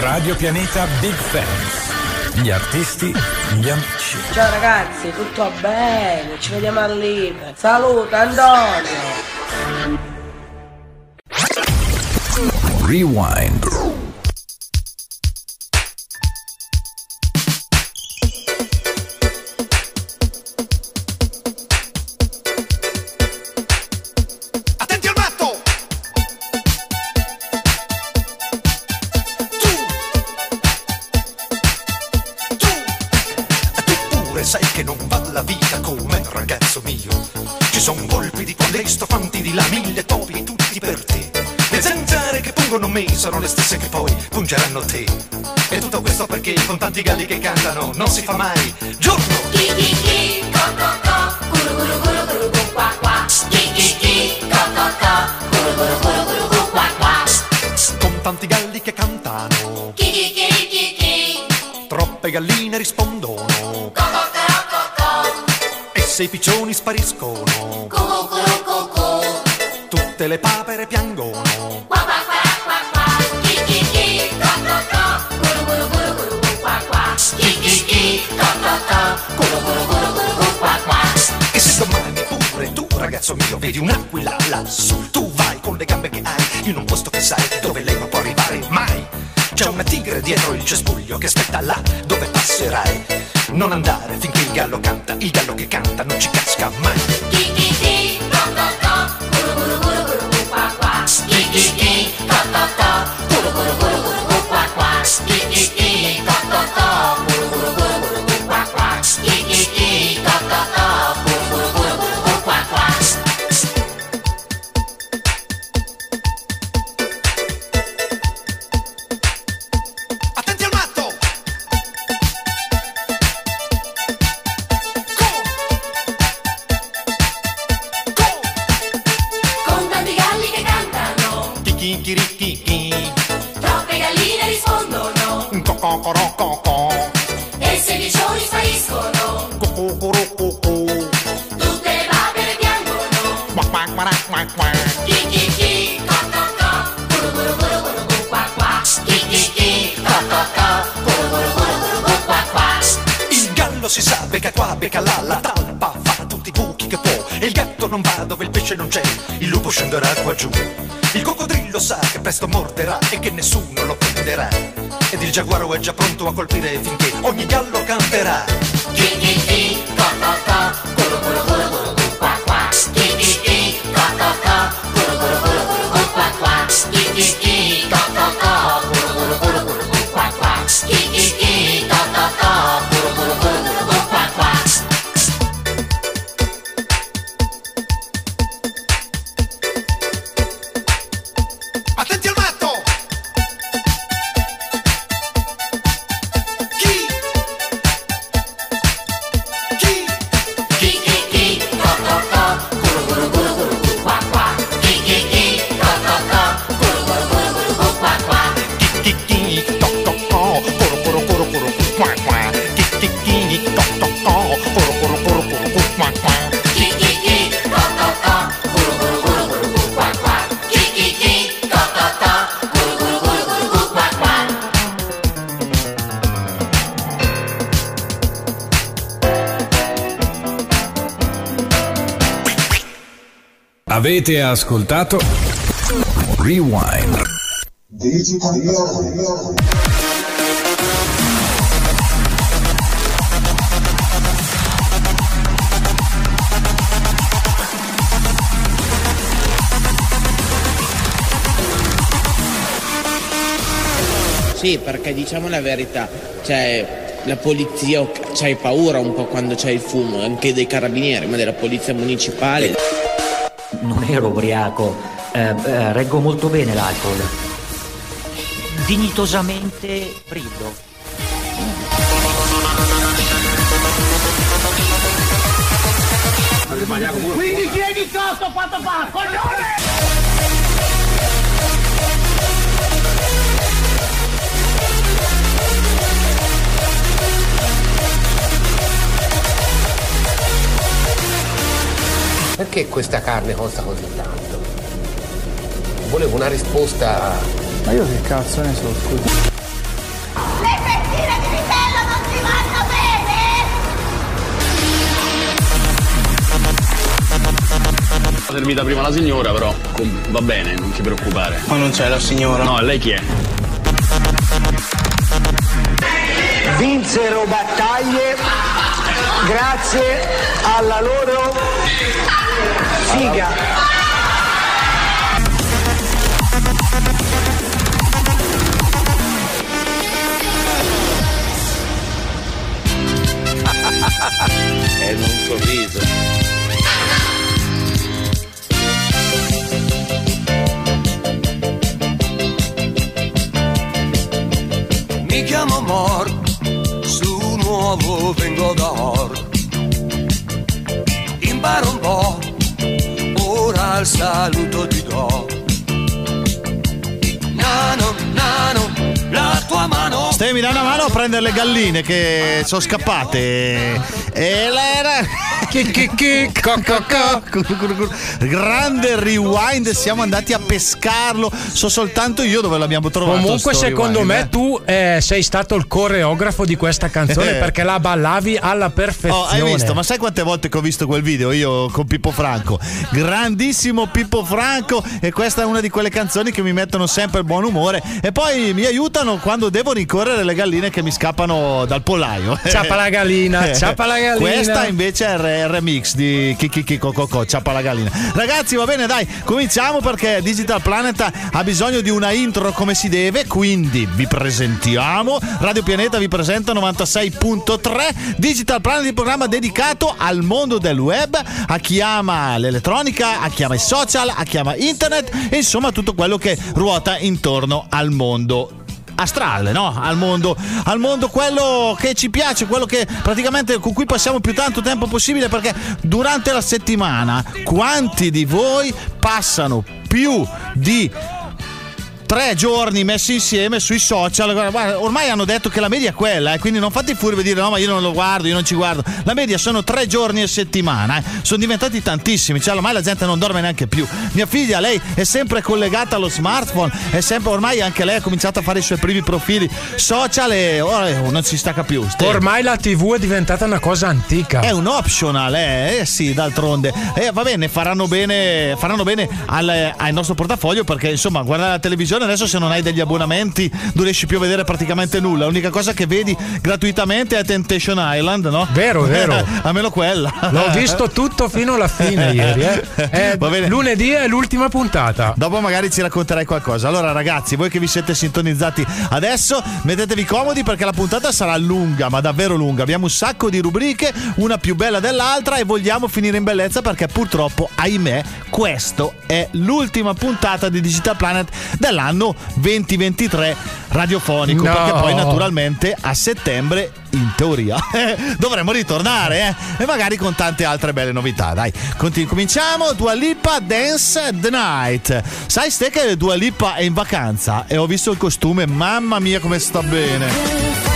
Radio Pianeta Big Fans. Gli artisti, gli amici. Ciao ragazzi, tutto bene? Ci vediamo al live. Saluto Antonio. Rewind. Poi pungeranno te. E tutto questo perché con tanti galli che cantano non si fa mai. Giorno. Con tanti galli che cantano, troppe galline rispondono. E se i piccioni spariscono, Non andare finché il gallo canta, il gallo che canta non ci casca mai. Scenderà qua giù. Il coccodrillo sa che presto morderà e che nessuno lo prenderà. Ed il giaguaro è già pronto a colpire finché ogni gallo canterà. Chi chi chi, co co co, Avete ascoltato Rewind. Sì, perché diciamo la verità, cioè la polizia c'hai paura un po' quando c'è il fumo, anche dei carabinieri, ma della polizia municipale. Ero ubriaco, eh, eh, reggo molto bene l'alcol. Dignitosamente brido. Quindi chiedi cazzo quanto fa, coglione! Perché questa carne costa così tanto? Volevo una risposta... Ma io che cazzo ne so, scusa. Le fettine di vitello non ti vanno bene! Ha servita prima la signora, però va bene, non ti preoccupare. Ma non c'è la signora? No, lei chi è? Vinsero battaglie grazie alla loro figa. È un sorriso. Mi chiamo Mor, su nuovo vengo da Or. Imparo un po', il saluto ti do. Nano, nano, la tua mano. Ste mi dai una mano a prendere le galline che sono scappate. E l'era. Grande rewind, siamo andati a pescarlo. So soltanto io dove l'abbiamo trovato. Comunque, secondo rewind, me, eh. tu eh, sei stato il coreografo di questa canzone Eh. perché la ballavi alla perfezione. Oh, hai visto? Ma sai quante volte che ho visto quel video io con Pippo Franco? Grandissimo Pippo Franco e questa è una di quelle canzoni che mi mettono sempre il buon umore e poi mi aiutano quando devo rincorrere le galline che mi scappano dal pollaio. Ciappa la gallina, ciappa la gallina. Questa invece è il re- il remix di Kiki Kiko Coco, ciappa la gallina. Ragazzi, va bene, dai, cominciamo perché Digital Planet ha bisogno di una intro come si deve, quindi vi presentiamo. Radio Pianeta vi presenta 96.3 Digital Planet, il programma dedicato al mondo del web, a chi ama l'elettronica, a chi ama i social, a chi ama internet e insomma tutto quello che ruota intorno al mondo astrale, no? Al mondo, al mondo quello che ci piace, quello che praticamente con cui passiamo più tanto tempo possibile perché durante la settimana quanti di voi passano più di tre giorni messi insieme sui social. Guarda, ormai hanno detto che la media è quella, eh, quindi non fate i furbi e dire no, ma io non lo guardo, io non ci guardo. La media sono tre giorni a settimana, eh. sono diventati tantissimi, cioè ormai la gente non dorme neanche più. Mia figlia, lei è sempre collegata allo smartphone, è sempre ormai anche lei ha cominciato a fare i suoi primi profili social e ora eh, non si stacca più. Ste- Ormai la TV è diventata una cosa antica. è un optional, eh, eh sì, d'altronde. Eh, va bene, faranno bene, faranno bene al, al nostro portafoglio perché insomma, guardare la televisione adesso se non hai degli abbonamenti non riesci più a vedere praticamente nulla. L'unica cosa che vedi gratuitamente è Temptation Island, no? Vero, vero. Almeno quella. L'ho visto tutto fino alla fine ieri. Eh. Eh, bene. Lunedì è l'ultima puntata. Dopo magari ci racconterai qualcosa. Allora, ragazzi, voi che vi siete sintonizzati adesso, mettetevi comodi perché la puntata sarà lunga, ma davvero lunga. Abbiamo un sacco di rubriche, una più bella dell'altra, e vogliamo finire in bellezza perché purtroppo, ahimè, questo è l'ultima puntata di Digital Planet dell'anno 2023 radiofonico. No. Perché poi, naturalmente, a settembre. In teoria dovremmo ritornare eh? e magari con tante altre belle novità. Dai, Conti- cominciamo. Dua Lipa Dance the Night. Sai ste che Dua Lipa è in vacanza e ho visto il costume, mamma mia come sta bene.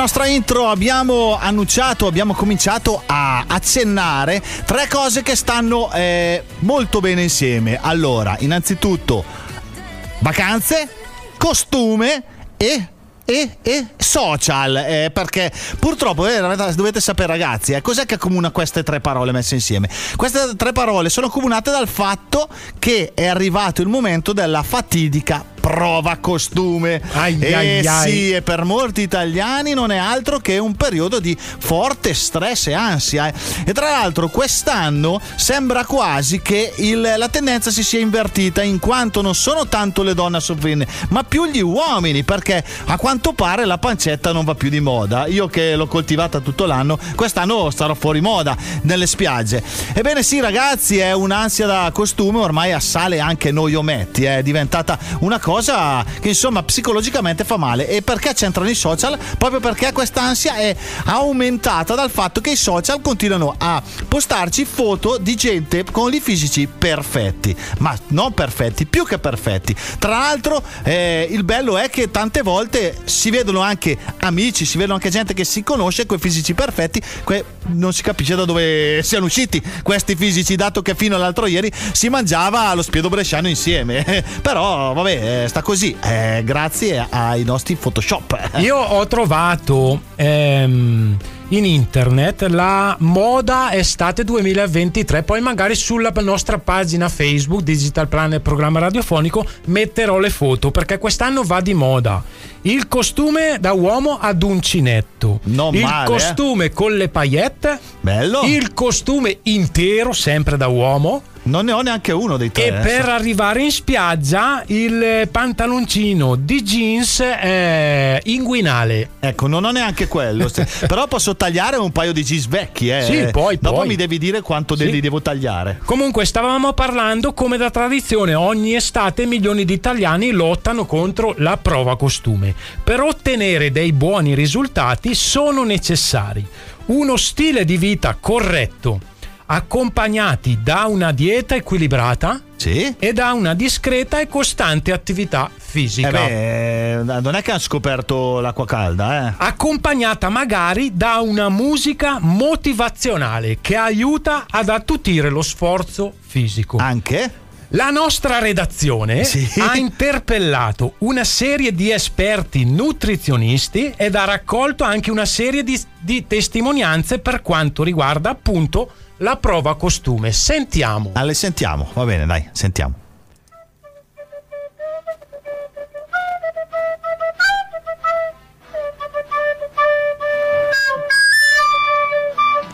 Nostra intro abbiamo annunciato, abbiamo cominciato a accennare tre cose che stanno eh, molto bene insieme. Allora, innanzitutto, vacanze, costume e e, e social eh, perché purtroppo eh, dovete sapere ragazzi eh, cos'è che accomuna queste tre parole messe insieme queste tre parole sono accomunate dal fatto che è arrivato il momento della fatidica prova costume Ai, e ai, ai. sì e per molti italiani non è altro che un periodo di forte stress e ansia eh. e tra l'altro quest'anno sembra quasi che il- la tendenza si sia invertita in quanto non sono tanto le donne a soffrire ma più gli uomini perché a quanto pare la pancetta non va più di moda io che l'ho coltivata tutto l'anno quest'anno starò fuori moda nelle spiagge ebbene sì ragazzi è un'ansia da costume ormai assale anche noi ometti è diventata una cosa che insomma psicologicamente fa male. E perché c'entrano i social? Proprio perché questa ansia è aumentata dal fatto che i social continuano a postarci foto di gente con i fisici perfetti. Ma non perfetti più che perfetti. Tra l'altro eh, il bello è che tante volte si vedono anche amici si vedono anche gente che si conosce con i fisici perfetti. Que- non si capisce da dove siano usciti questi fisici dato che fino all'altro ieri si mangiava allo spiedo bresciano insieme. Però vabbè eh, sta così eh, grazie ai nostri photoshop. Io ho trovato ehm, in internet la moda estate 2023, poi magari sulla nostra pagina Facebook Digital Planet Programma Radiofonico metterò le foto perché quest'anno va di moda. Il costume da uomo ad uncinetto, Non il male, eh. costume con le paillette, bello il costume intero sempre da uomo. Non ne ho neanche uno dei tre. E eh. per arrivare in spiaggia il pantaloncino di jeans eh, inguinale. Ecco, non ho neanche quello. Però posso tagliare un paio di jeans vecchi. Eh. Sì, poi, Dopo poi. mi devi dire quanto Sì. li devo tagliare. Comunque stavamo parlando come da tradizione ogni estate milioni di italiani lottano contro la prova costume. Per ottenere dei buoni risultati sono necessari uno stile di vita corretto, accompagnati da una dieta equilibrata e da una discreta e costante attività fisica. Eh beh, non è che hanno scoperto l'acqua calda, eh. accompagnata magari da una musica motivazionale che aiuta ad attutire lo sforzo fisico. Anche? La nostra redazione ha interpellato una serie di esperti nutrizionisti ed ha raccolto anche una serie di, di testimonianze per quanto riguarda appunto la prova costume. Sentiamo. Ah, le sentiamo, va bene, dai, sentiamo.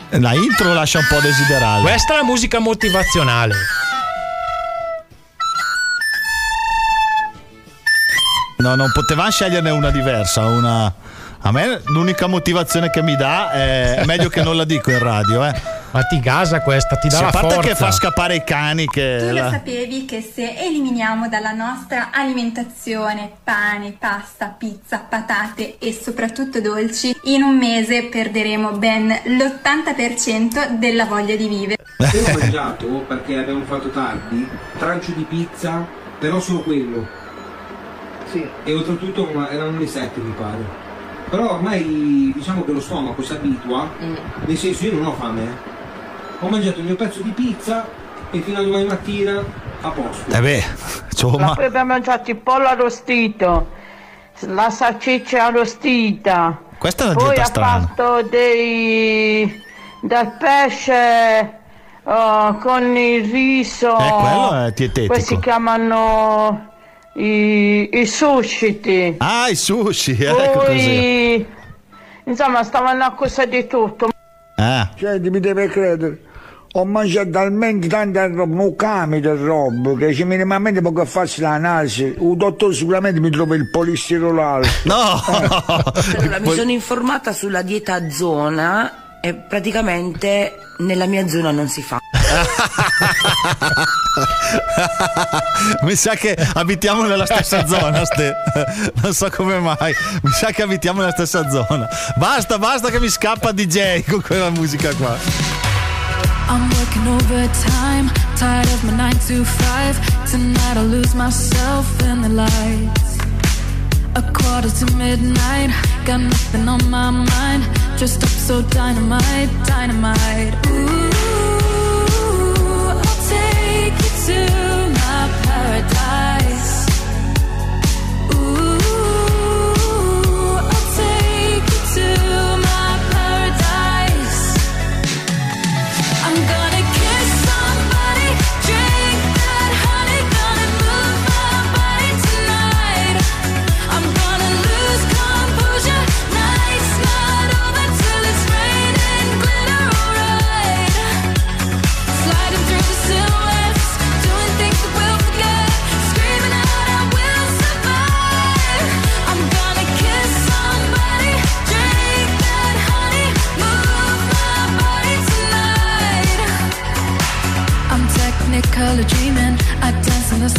La intro lascia un po' desiderare. Questa è la musica motivazionale. No, non potevamo sceglierne una diversa, una... A me l'unica motivazione che mi dà è, meglio che non la dico in radio, eh. Ma ti gasa questa, ti dà Sì, la a parte forza. che fa scappare i cani che... Tu lo sapevi che se eliminiamo dalla nostra alimentazione pane, pasta, pizza, patate e soprattutto dolci, in un mese perderemo ben l'80% della voglia di vivere. Io ho mangiato perché abbiamo fatto tardi, trancio di pizza, però solo quello. Sì. E oltretutto erano le 7 mi pare. Però ormai diciamo che lo stomaco si abitua, nel senso io non ho fame. eh. Ho mangiato il mio pezzo di pizza e fino a domani mattina a posto. Eh beh, insomma... Poi abbiamo mangiato il pollo arrostito, la salsiccia arrostita. Questa è una Poi dieta ha strana. fatto dei del pesce oh, con il riso. Eh, quello è dietetico. Questi chiamano i, i sushi. Ah, i sushi, ecco così. Insomma stavano a cosa di tutto. Ah. Senti, mi deve credere. Ho mangiato talmente tanta roba, un camito di roba, che c'è minimamente poco a farsi l'analisi. Il dottore sicuramente mi trova il polistirolale. No! Allora, mi sono informata sulla dieta zona e praticamente nella mia zona non si fa. Mi sa che abitiamo nella stessa zona, Ste. Non so come mai. Mi sa che abitiamo nella stessa zona. Basta, basta che mi scappa DJ con quella musica qua. I'm working overtime, tired of my 9 to 5. Tonight I'll lose myself in the lights. A quarter to midnight, got nothing on my mind. Dressed up so dynamite, dynamite. Ooh,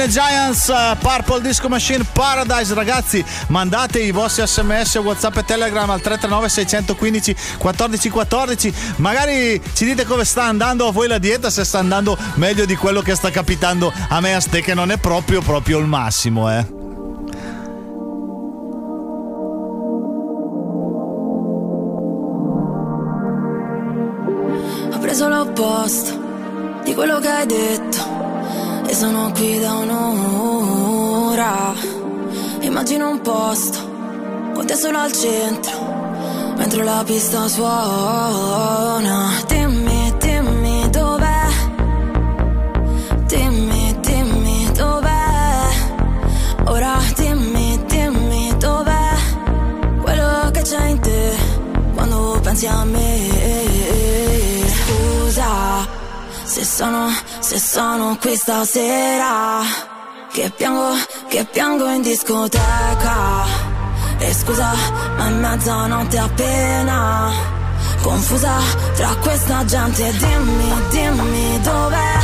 The Giants, eh, Purple Disco Machine Paradise, ragazzi, mandate i vostri sms, whatsapp e telegram al 339 615 1414 magari ci dite come sta andando a voi la dieta, se sta andando meglio di quello che sta capitando a me a ste che non è proprio proprio il massimo, eh. Ho preso l'opposto di quello che hai detto e sono qui da un'ora. Immagino un posto con te solo al centro, mentre la pista suona. Dimmi, dimmi dov'è. Dimmi, dimmi dov'è. Ora dimmi, dimmi dov'è. Quello che c'è in te quando pensi a me. Scusa se sono, se sono qui stasera. Che piango, che piango in discoteca. E scusa, ma è mezzanotte appena. Confusa tra questa gente. Dimmi, dimmi dov'è.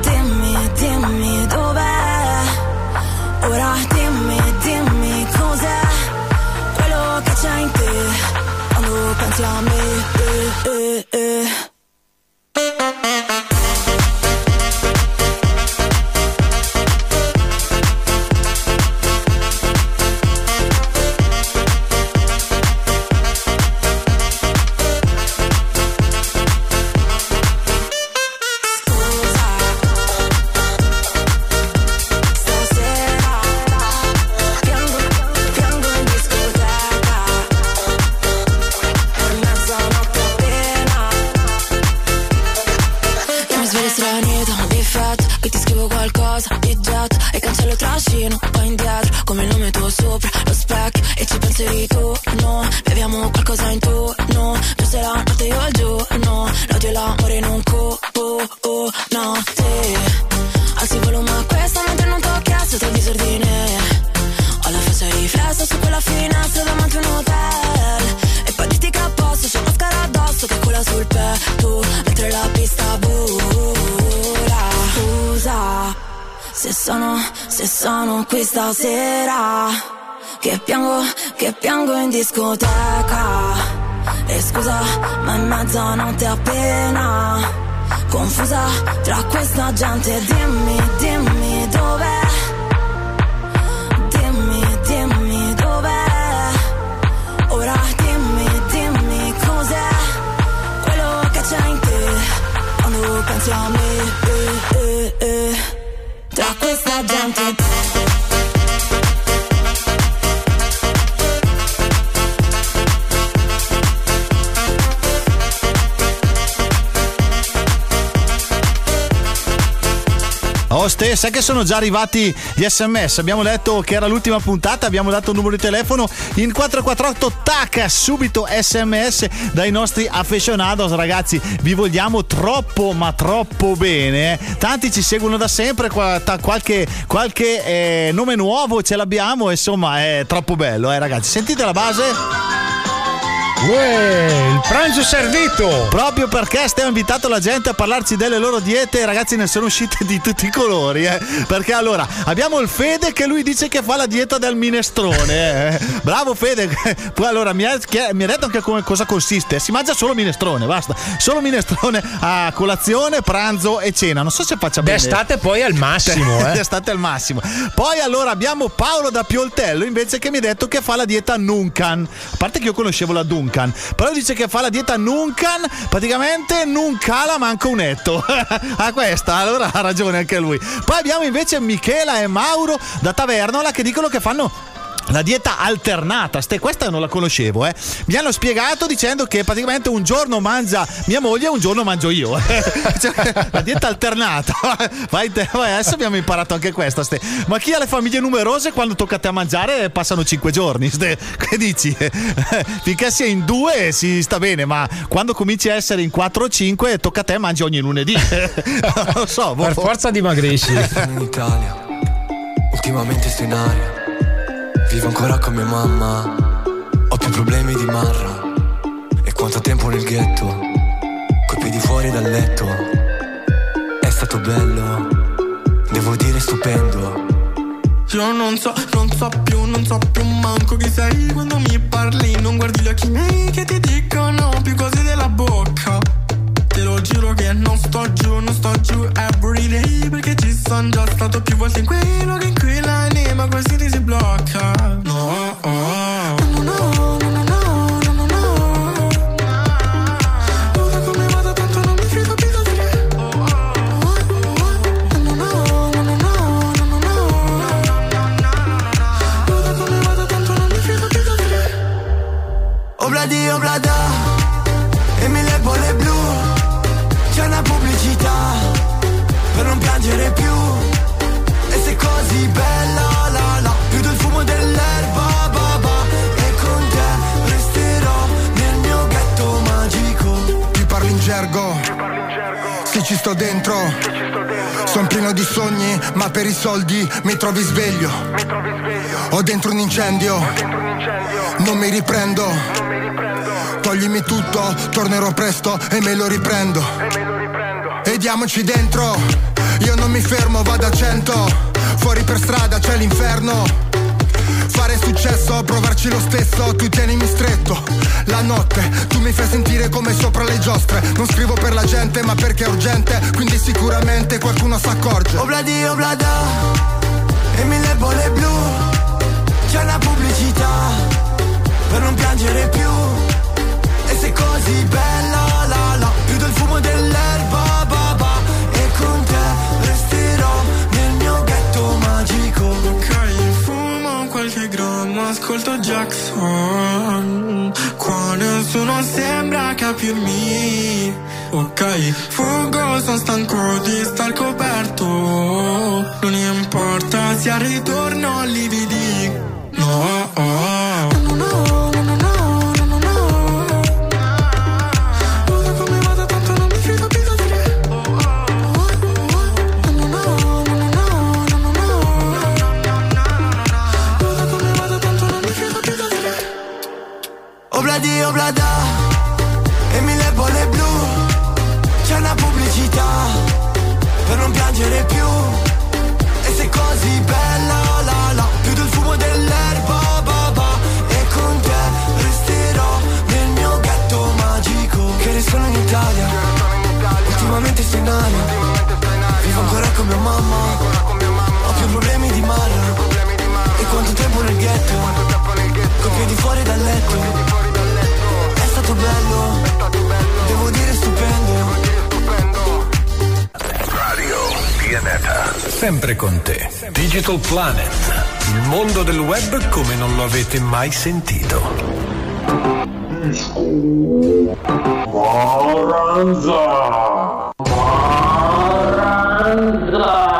Dimmi, dimmi dov'è. Ora dimmi, dimmi cos'è. Quello che c'è in te. Quando pensi a me. eh, eh, eh. Sai che sono già arrivati gli sms? Abbiamo letto che era l'ultima puntata, abbiamo dato un numero di telefono in 448 tac, subito sms dai nostri aficionados, ragazzi. Vi vogliamo troppo, ma troppo bene. eh. Tanti ci seguono da sempre, qualche, qualche eh, nome nuovo ce l'abbiamo, insomma è troppo bello, eh ragazzi. Sentite la base? Uè, il pranzo servito! Proprio perché stiamo invitato la gente a parlarci delle loro diete, ragazzi, ne sono uscite di tutti i colori. Eh? Perché allora abbiamo il Fede che lui dice che fa la dieta del minestrone. eh. Bravo Fede. Poi allora mi ha, mi ha detto anche come, cosa consiste. Si mangia solo minestrone, basta. Solo minestrone a colazione, pranzo e cena. Non so se faccia bene. D'estate poi al massimo, eh. D'estate al massimo. Poi allora abbiamo Paolo da Pioltello invece che mi ha detto che fa la dieta Nuncan. A parte che io conoscevo la Duncan, però dice che fa la dieta Nuncan, praticamente non cala manco un etto. a questa, allora ha ragione anche lui. Poi abbiamo invece Michela e Mauro da Tavernola che dicono che fanno la dieta alternata, ste, questa non la conoscevo, eh. Mi hanno spiegato dicendo che praticamente un giorno mangia mia moglie e un giorno mangio io. Cioè, la dieta alternata. Vai te- vai, adesso abbiamo imparato anche questa, ste. Ma chi ha le famiglie numerose quando tocca a te a mangiare passano 5 giorni, ste. Che dici? Finché si è in due si sta bene, ma quando cominci a essere in 4 o 5 tocca a te mangi ogni lunedì. non lo so, boh. Per forza dimagrisci. Sono in Italia, ultimamente sto in aria. Vivo ancora con mia mamma, ho più problemi di Marra. E quanto tempo nel ghetto, coi piedi fuori dal letto. È stato bello, devo dire stupendo. Io non so, non so più, non so più manco chi sei quando mi parli Non guardi gli occhi miei che ti dicono più cose della bocca Giuro che non sto giù, non sto giù everyday Perché ci sono già stato più volte in quei luoghi in cui l'anima quasi ti si blocca No, oh, oh. Sto dentro. Sono pieno di sogni Ma per i soldi mi trovi sveglio. Ho dentro un incendio. Non mi riprendo. Toglimi tutto, tornerò presto e me lo riprendo. E diamoci dentro. Io non mi fermo, vado a cento. Fuori per strada c'è l'inferno Successo, provarci lo stesso, tu tienimi stretto. La notte, tu mi fai sentire come sopra le giostre. Non scrivo per la gente, ma perché è urgente, quindi sicuramente qualcuno s'accorge. Obladi oblada e mille bolle blu C'è una pubblicità per non piangere più E sei così bella la la Più del fumo dell'erba ba, ba. E con te resterò nel mio ghetto magico Ok, fumo qualche grammo, ascolto Jackson. Qua nessuno sembra capirmi. Ok, fuggo, sono stanco di star coperto. Non importa se al ritorno lividi No, Obladi oblada E mille bolle blu. C'è una pubblicità Per non piangere più. E sei così bella la la Più del fumo dell'erba ba, ba. E con te resterò Nel mio ghetto magico Che restano in Italia. Ultimamente sto in aria. Vivo ancora con mia mamma. Ho più problemi di mala E quanto tempo nel ghetto. Con piedi fuori dal letto Sempre con te. Digital Planet. Il mondo del web come non lo avete mai sentito. Maranza! Digital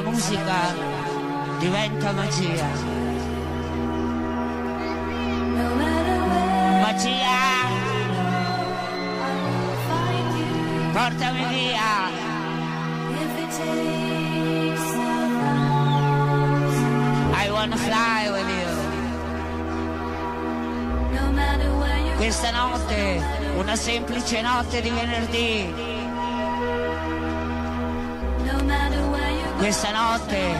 la musica diventa magia. Magia! Portami via! I wanna fly with you. Questa notte, una semplice notte di venerdì. Questa notte,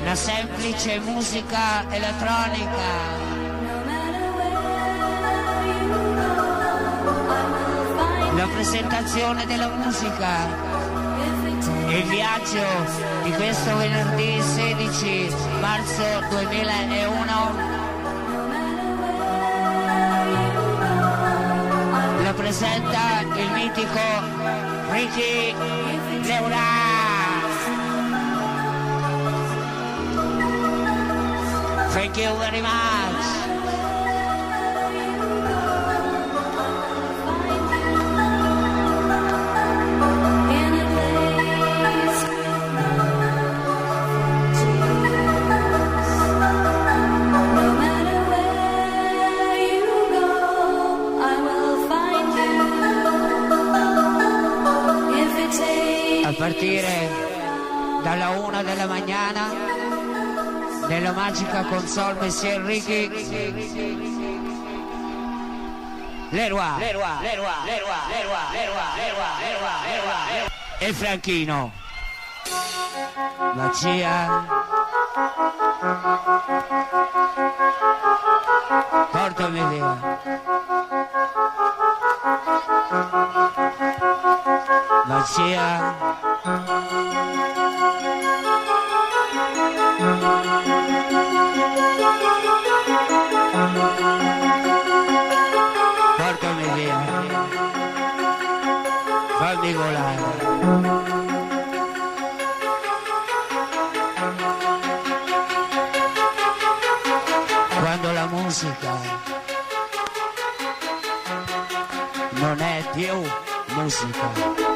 una semplice musica elettronica. La presentazione della musica. Il viaggio di questo venerdì 16 marzo 2001 lo presenta il mitico Ricky Leura. Thank you very much. Partire dalla una della mañana nella magica console Messi Ricky. Leroy, Leroy, Leroy, Leroy, Leroy, Leroy, Leroy, Leroy, Leroy, e Franchino. Macia portami via. Macia portami meu música.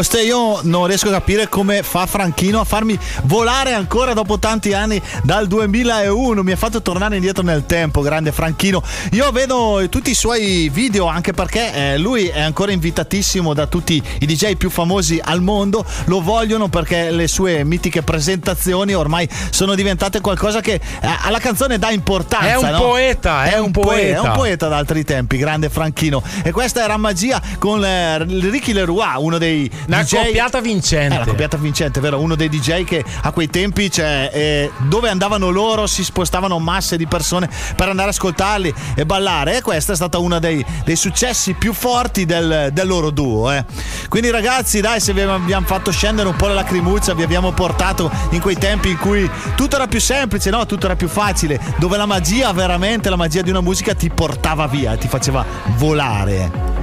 Os Oste, io non riesco a capire come fa Franchino a farmi volare ancora dopo tanti anni dal 2001. Mi ha fatto tornare indietro nel tempo, grande Franchino. Io vedo tutti i suoi video anche perché eh, lui è ancora invitatissimo da tutti i DJ più famosi al mondo. Lo vogliono perché le sue mitiche presentazioni ormai sono diventate qualcosa che eh, alla canzone dà importanza. È un no? poeta, è un poe- poeta. È un poeta d'altri tempi, grande Franchino. E questa era magia con eh, Ricky Leroy, uno dei, Una DJ coppiata vincente. Eh, la coppiata vincente, vero? Uno dei DJ che a quei tempi, cioè, eh, dove andavano loro, si spostavano masse di persone per andare a ascoltarli e ballare. E questa è stata uno dei, dei successi più forti del, del loro duo. eh. Quindi, ragazzi, dai, se vi abbiamo fatto scendere un po' la lacrimuccia, vi abbiamo portato in quei tempi in cui tutto era più semplice, no? Tutto era più facile, dove la magia, veramente la magia di una musica ti portava via, ti faceva volare.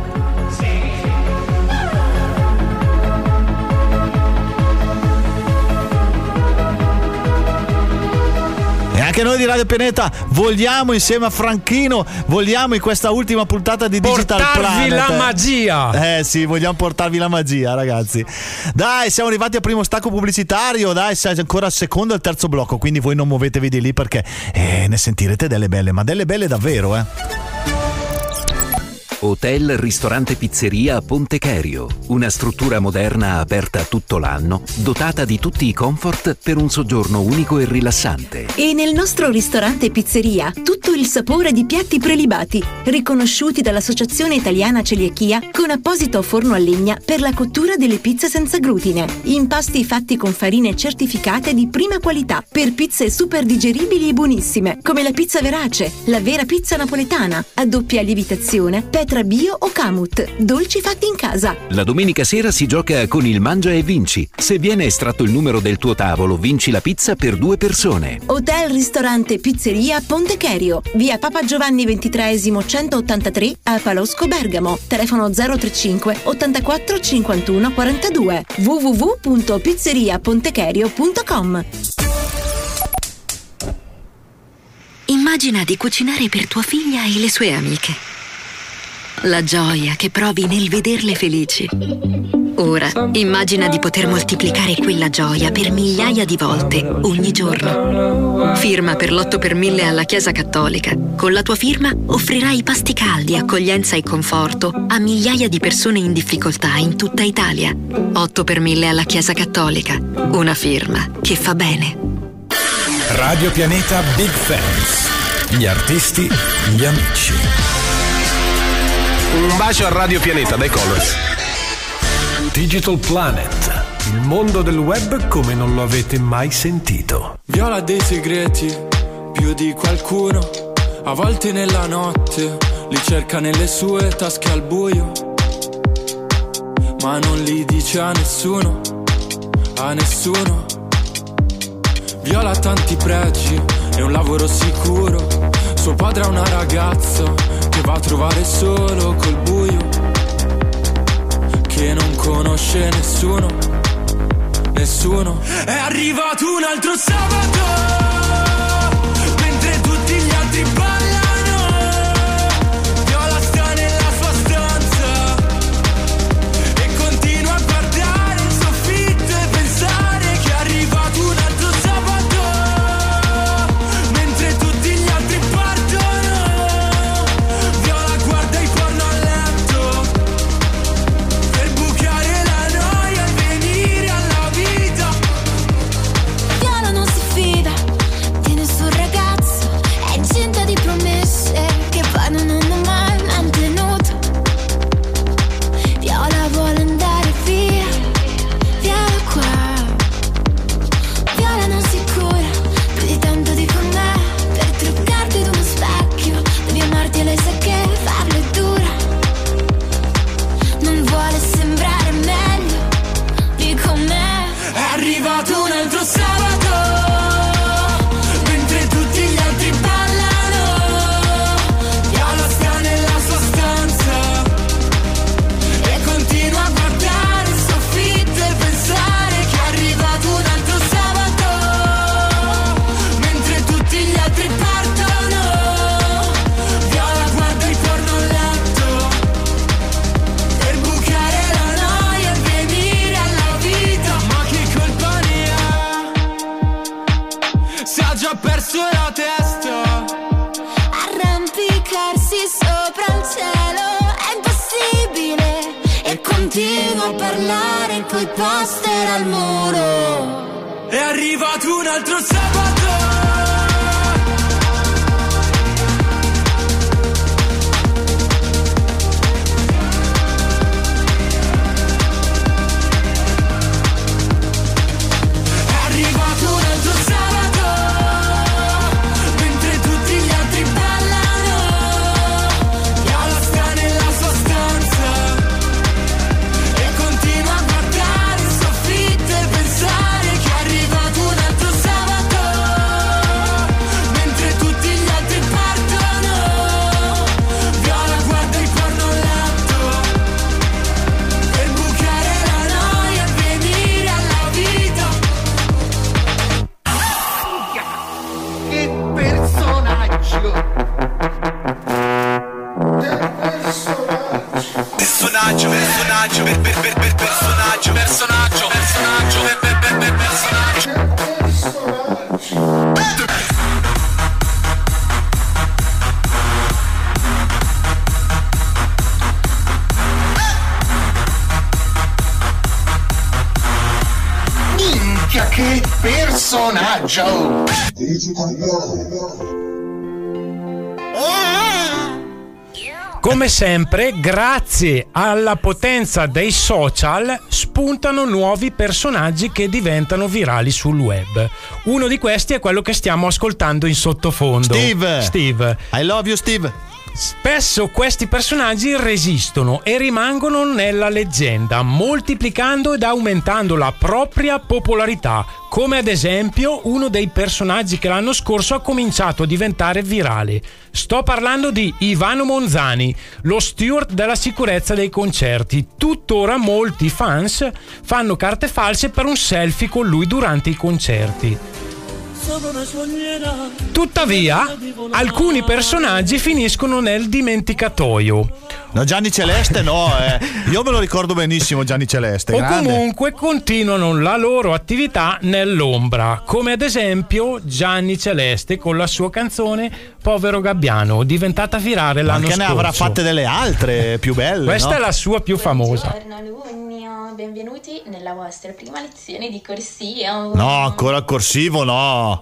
Anche noi di Radio Pianeta vogliamo insieme a Franchino, vogliamo in questa ultima puntata di Digital Portarvi Planet. la magia. Eh sì, vogliamo portarvi la magia, ragazzi. Dai, siamo arrivati al primo stacco pubblicitario, dai, siamo ancora al secondo e al terzo blocco, quindi voi non muovetevi di lì perché eh, ne sentirete delle belle, ma delle belle davvero, eh. Hotel Ristorante Pizzeria Ponte Cherio, una struttura moderna aperta tutto l'anno, dotata di tutti i comfort per un soggiorno unico e rilassante. E nel nostro ristorante pizzeria tutto il sapore di piatti prelibati, riconosciuti dall'Associazione Italiana Celiachia con apposito forno a legna per la cottura delle pizze senza glutine. Impasti fatti con farine certificate di prima qualità per pizze super digeribili e buonissime, come la pizza verace, la vera pizza napoletana, a doppia lievitazione, petra bio o camut, dolci fatti in casa. La domenica sera si gioca con il Mangia e Vinci. Se viene estratto il numero del tuo tavolo, vinci la pizza per due persone. Hotel Ristorante Pizzeria Ponte Cherio, via Papa Giovanni XXIII 183 a Palosco Bergamo, telefono 035 84 51 42 www.pizzeriapontecherio.com Immagina di cucinare per tua figlia e le sue amiche. La gioia che provi nel vederle felici. Ora immagina di poter moltiplicare quella gioia per migliaia di volte ogni giorno. Firma per l'8 per 1000 alla Chiesa Cattolica. Con la tua firma offrirai pasti caldi, accoglienza e conforto a migliaia di persone in difficoltà in tutta Italia. 8 per 1000 alla Chiesa Cattolica. Una firma che fa bene. Radio Pianeta Big Fans. Gli artisti, gli amici. Un bacio a Radio Pianeta dai Colors. Digital Planet. Il mondo del web come non lo avete mai sentito. Viola dei segreti, più di qualcuno. A volte nella notte li cerca nelle sue tasche al buio. Ma non li dice a nessuno, a nessuno. Viola tanti pregi e un lavoro sicuro. Suo padre ha una ragazza che va a trovare solo col buio. Che non conosce nessuno, nessuno. È arrivato un altro sabato. Mentre tutti gli altri ballano. Sempre, grazie alla potenza dei social, spuntano nuovi personaggi che diventano virali sul web. Uno di questi è quello che stiamo ascoltando in sottofondo. Steve. Steve. I love you, Steve. Spesso questi personaggi resistono e rimangono nella leggenda, moltiplicando ed aumentando la propria popolarità, come ad esempio uno dei personaggi che l'anno scorso ha cominciato a diventare virale. Sto parlando di Ivano Monzani, lo steward della sicurezza dei concerti. Tuttora molti fans fanno carte false per un selfie con lui durante i concerti. Tuttavia, alcuni personaggi finiscono nel dimenticatoio. No, Gianni Celeste no, eh. Io me lo ricordo benissimo Gianni Celeste. O grande. comunque continuano la loro attività nell'ombra, come ad esempio Gianni Celeste con la sua canzone Povero Gabbiano, diventata virale Ma l'anno che scorso. ne avrà fatte delle altre più belle. Questa no? è la sua più famosa. Buongiorno Lugno, benvenuti nella vostra prima lezione di corsia. No, ancora il corsivo, no.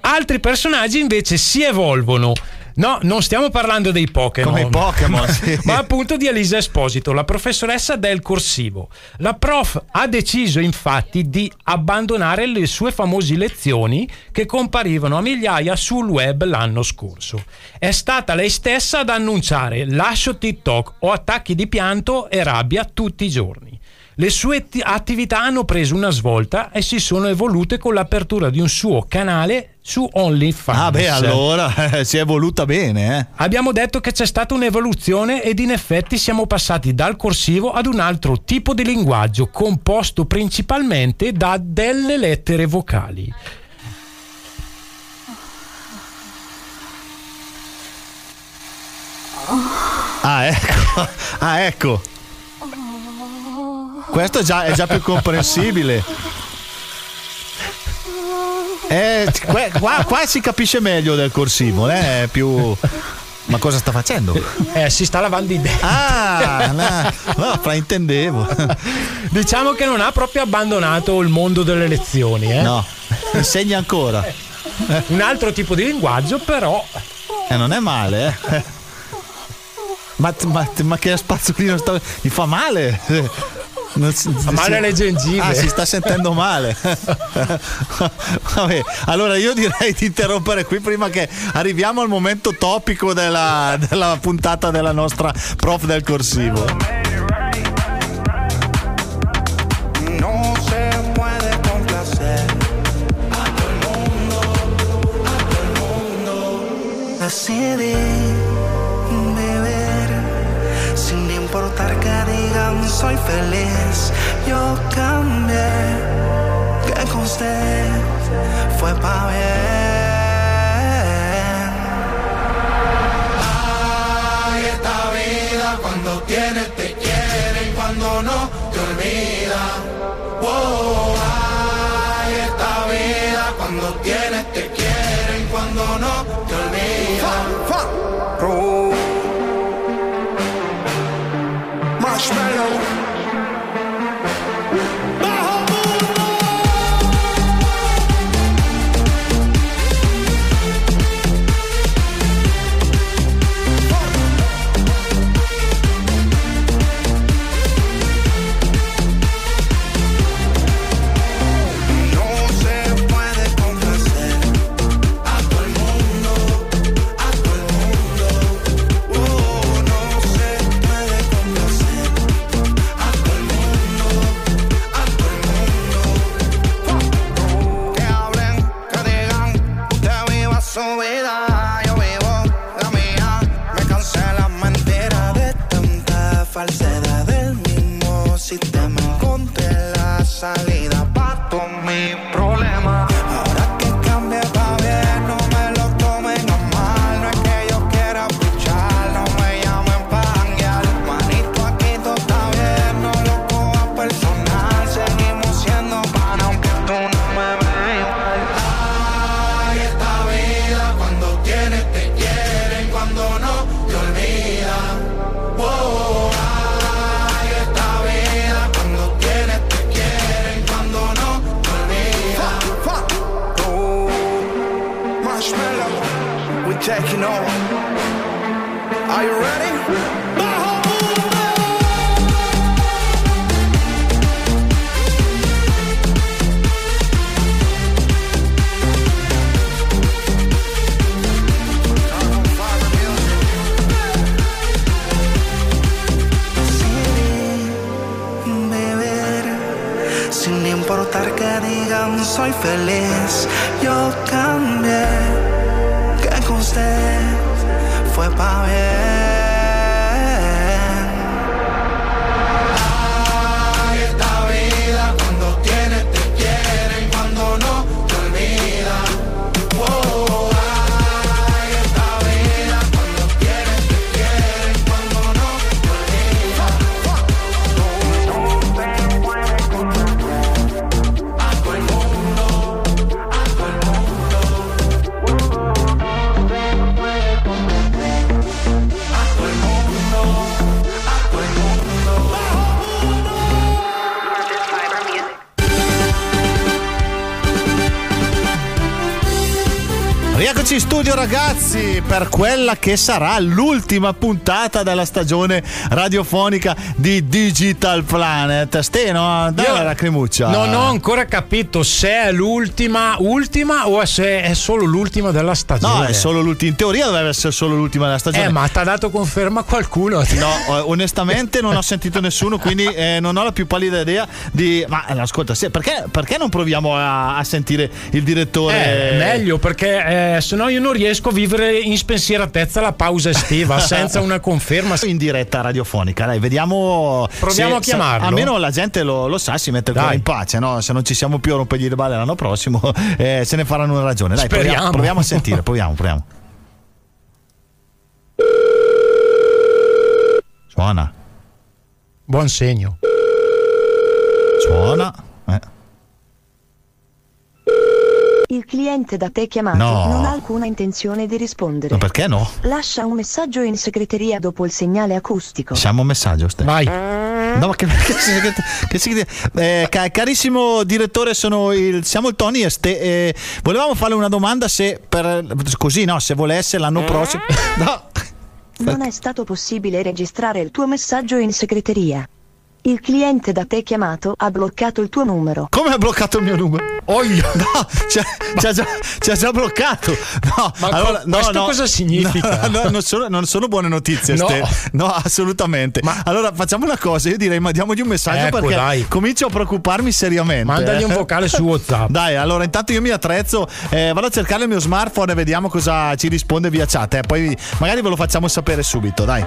Altri personaggi invece si evolvono. No, non stiamo parlando dei Pokémon. Come Pokémon, sì. ma appunto di Elisa Esposito, la professoressa del corsivo. La prof ha deciso infatti di abbandonare le sue famose lezioni che comparivano a migliaia sul web l'anno scorso. È stata lei stessa ad annunciare lascio TikTok, ho attacchi di pianto e rabbia tutti i giorni. Le sue atti- attività hanno preso una svolta e si sono evolute con l'apertura di un suo canale su OnlyFans. Ah, beh, allora eh, si è evoluta bene, eh. Abbiamo detto che c'è stata un'evoluzione ed in effetti siamo passati dal corsivo ad un altro tipo di linguaggio composto principalmente da delle lettere vocali. Ah, ecco. Ah, ecco. Questo è già, è già più comprensibile. Eh, qua, qua si capisce meglio del corsivo, eh? È più. Ma cosa sta facendo? Eh, si sta lavando i denti. Ah, no, no, fraintendevo. Diciamo che non ha proprio abbandonato il mondo delle lezioni, eh? No, insegna ancora. Un altro tipo di linguaggio, però. Eh, non è male, eh. Ma, ma, ma che spazzolino sta. Mi fa male. Non si- Fa male alle gengive. Ah, si sta sentendo male. Vabbè, allora io direi di interrompere qui prima che arriviamo al momento topico della, della puntata della nostra prof del corsivo. No soy feliz. Yo cambié, que con usted fue pa' bien. Quella che sarà l'ultima puntata della stagione radiofonica di Digital Planet. Steno, dai Io la lacrimuccia. Non ho ancora capito se è l'ultima ultima o se è solo l'ultima della stagione. No, è solo l'ultima. In teoria dovrebbe essere solo l'ultima della stagione. Eh, ma ti ha dato conferma qualcuno? No, eh, onestamente non ho sentito nessuno, quindi eh, non ho la più pallida idea di. Ma eh, ascolta, se- perché, perché non proviamo a, a sentire il direttore? Eh, meglio perché eh, se no io non riesco a vivere in spensieratezza la pausa estiva senza una conferma. In diretta radiofonica, dai, vediamo. Proviamo a se- chiamarlo. almeno la gente lo, lo sa, si mette in pace, no? Se non ci siamo più a rompergli le balle l'anno prossimo, eh, se ne faranno una ragione. Dai, proviamo, proviamo a sentire, proviamo, proviamo. Suona, Buon segno. suona. Eh. Il cliente da te chiamato No. non ha alcuna intenzione di rispondere. Ma perché no? Lascia un messaggio in segreteria dopo il segnale acustico. Lasciamo un messaggio, Ste. Vai. No, ma che, che, che segret- eh, ca- carissimo direttore, sono il, siamo il Tony e Ste. eh, volevamo farle una domanda se per così, no, se volesse l'anno prossimo. No. Non è stato possibile registrare il tuo messaggio in segreteria. Il cliente da te chiamato ha bloccato il tuo numero. Come ha bloccato il mio numero? Oglio. No, ci ha, ci ha già, ci ha già bloccato. No, Ma allora, co- no, questo no. cosa significa? No, no, non, sono, non sono buone notizie, No. Ste. No, assolutamente. Allora facciamo una cosa, io direi mandiamogli un messaggio Ecco, perché dai. comincio a preoccuparmi seriamente. Mandagli un vocale su WhatsApp. Dai, allora intanto io mi attrezzo, eh, vado a cercare il mio smartphone e vediamo cosa ci risponde via chat. eh. Poi magari ve lo facciamo sapere subito, dai.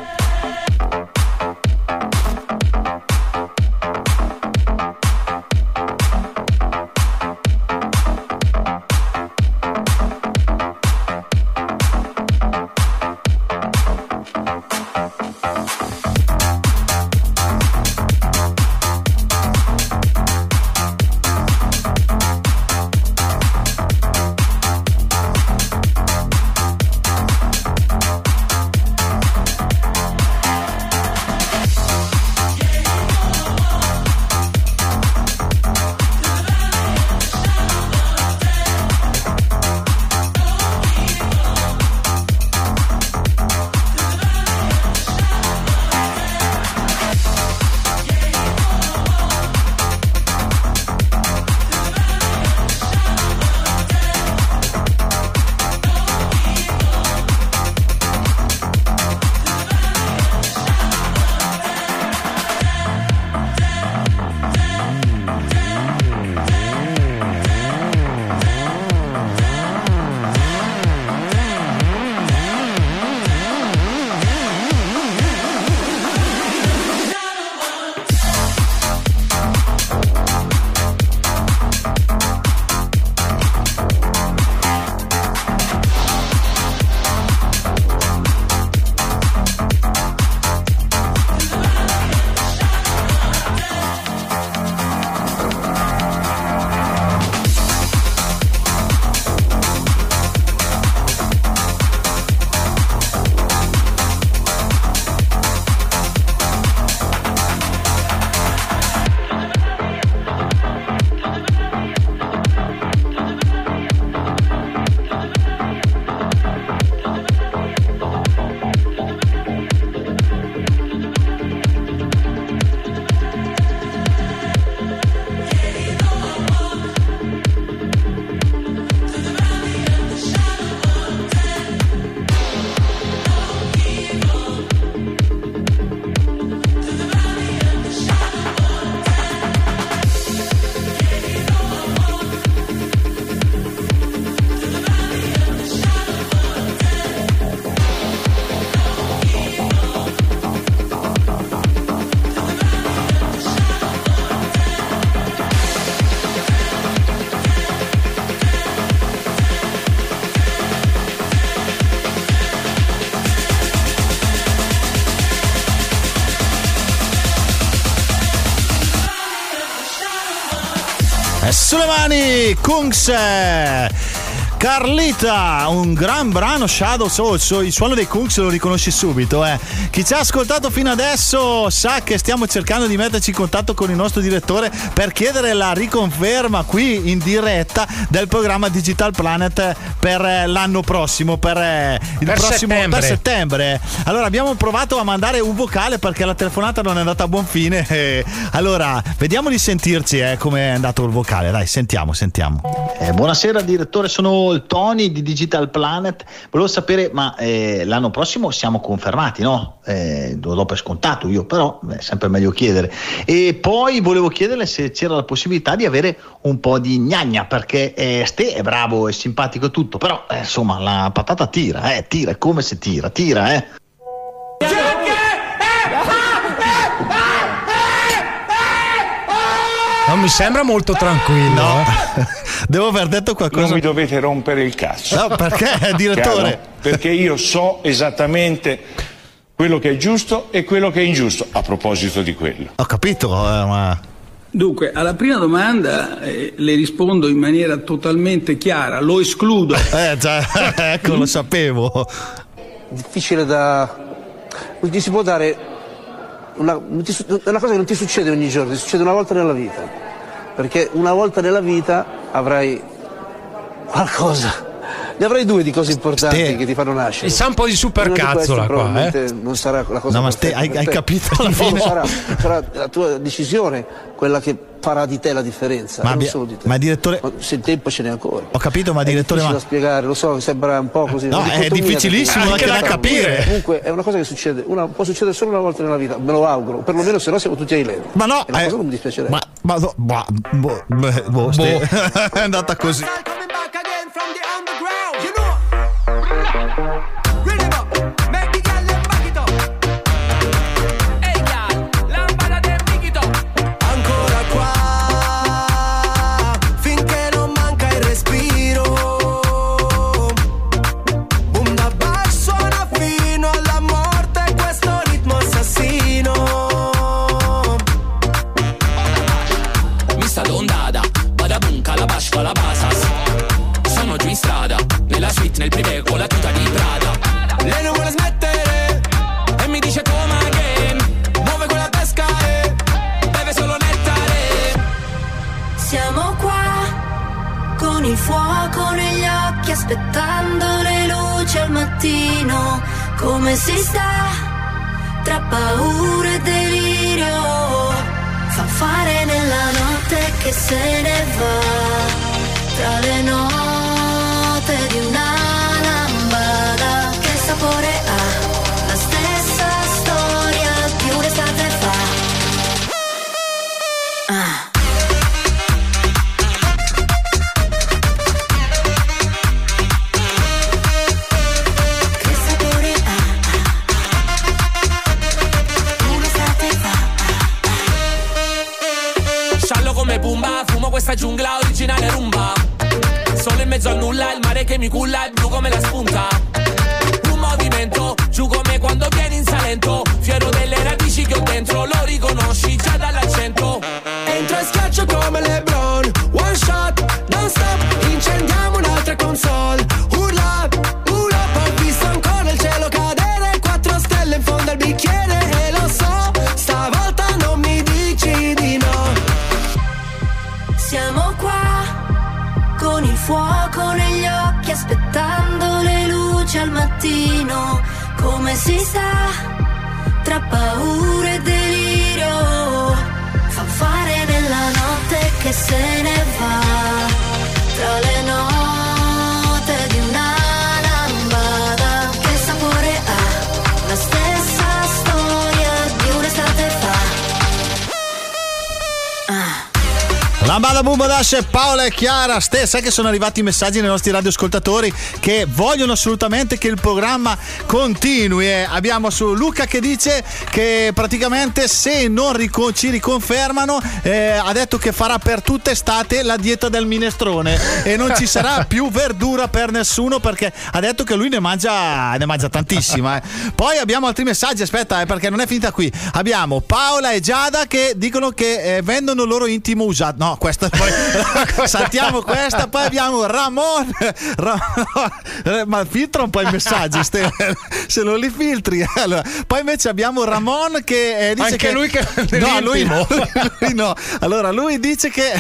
E sulle mani, Kungs. Carlita, un gran brano Shadow Soul, so, il suono dei Kungs lo riconosci subito. Eh. Chi ci ha ascoltato fino adesso sa che stiamo cercando di metterci in contatto con il nostro direttore per chiedere la riconferma qui in diretta del programma Digital Planet per eh, l'anno prossimo, per eh, il Per prossimo settembre. per settembre. Allora abbiamo provato a mandare un vocale perché la telefonata non è andata a buon fine. Allora, vediamo di sentirci eh, come è andato il vocale. Dai, sentiamo, sentiamo. Eh, buonasera direttore, sono Tony di Digital Planet. Volevo sapere, ma eh, l'anno prossimo siamo confermati, no? Eh, lo do per scontato io, però è sempre meglio chiedere. E poi volevo chiederle se c'era la possibilità di avere un po' di gnagna, perché eh, Ste è bravo e simpatico e tutto, però eh, insomma la patata tira, eh, tira, è come se tira, tira, eh. Non mi sembra molto tranquillo. eh. Devo aver detto qualcosa. Non mi dovete rompere il cazzo. No, perché, direttore? Chiaro? Perché io so esattamente quello che è giusto e quello che è ingiusto. A proposito di quello. Ho capito, eh, ma. Dunque, alla prima domanda eh, le rispondo in maniera totalmente chiara, lo escludo. Eh già, ecco, lo sapevo. difficile da. ti si può dare. Una, una cosa che non ti succede ogni giorno, ti succede una volta nella vita. Perché una volta nella vita avrai qualcosa. Ne avrai due di cose importanti Ste- che ti fanno nascere. E sa un po' di supercazzola qua, eh. Non sarà la cosa No, ma Ste, hai- hai capito alla fine? Sarà, sarà la tua decisione quella che farà di te la differenza. Ma e non abbia- solo di te. ma direttore- Ma se il tempo ce n'è ancora. Ho capito, ma È direttore, difficile ma. da spiegare, lo so, sembra un po' così. No, è difficilissimo anche da capire. Comunque è una cosa che succede, una, può succedere solo una volta nella vita, me lo auguro, perlomeno se no siamo tutti ai lenti. Ma no, è una eh, cosa che non mi dispiacerebbe. Ma, ma, ma- boh, beh, boh, Ste- è andata così. Come si sta tra paura e delirio? Fa fare nella notte che se ne va tra le note di una lambada. Che sapore mi culla mattino. Come si sta tra paura e delirio? Fa fare nella notte che se ne va Lambada Bumba Dash, Paola e Chiara, Ste, sai che sono arrivati i messaggi nei nostri radioascoltatori che vogliono assolutamente che il programma continui. E abbiamo su Luca che dice che praticamente se non rico- ci riconfermano eh, ha detto che farà per tutta estate la dieta del minestrone e non ci sarà più verdura per nessuno perché ha detto che lui ne mangia, ne mangia tantissima. eh. Poi abbiamo altri messaggi, aspetta eh, perché non è finita qui. Abbiamo Paola e Giada che dicono che eh, vendono il loro intimo usato. No, questa, poi saltiamo questa, poi abbiamo Ramon. Ramon ma filtra un po' i messaggi, Ste- se non li filtri. Allora, poi invece abbiamo Ramon che eh, dice Anche che lui che No, lui, lui no. Allora, lui dice che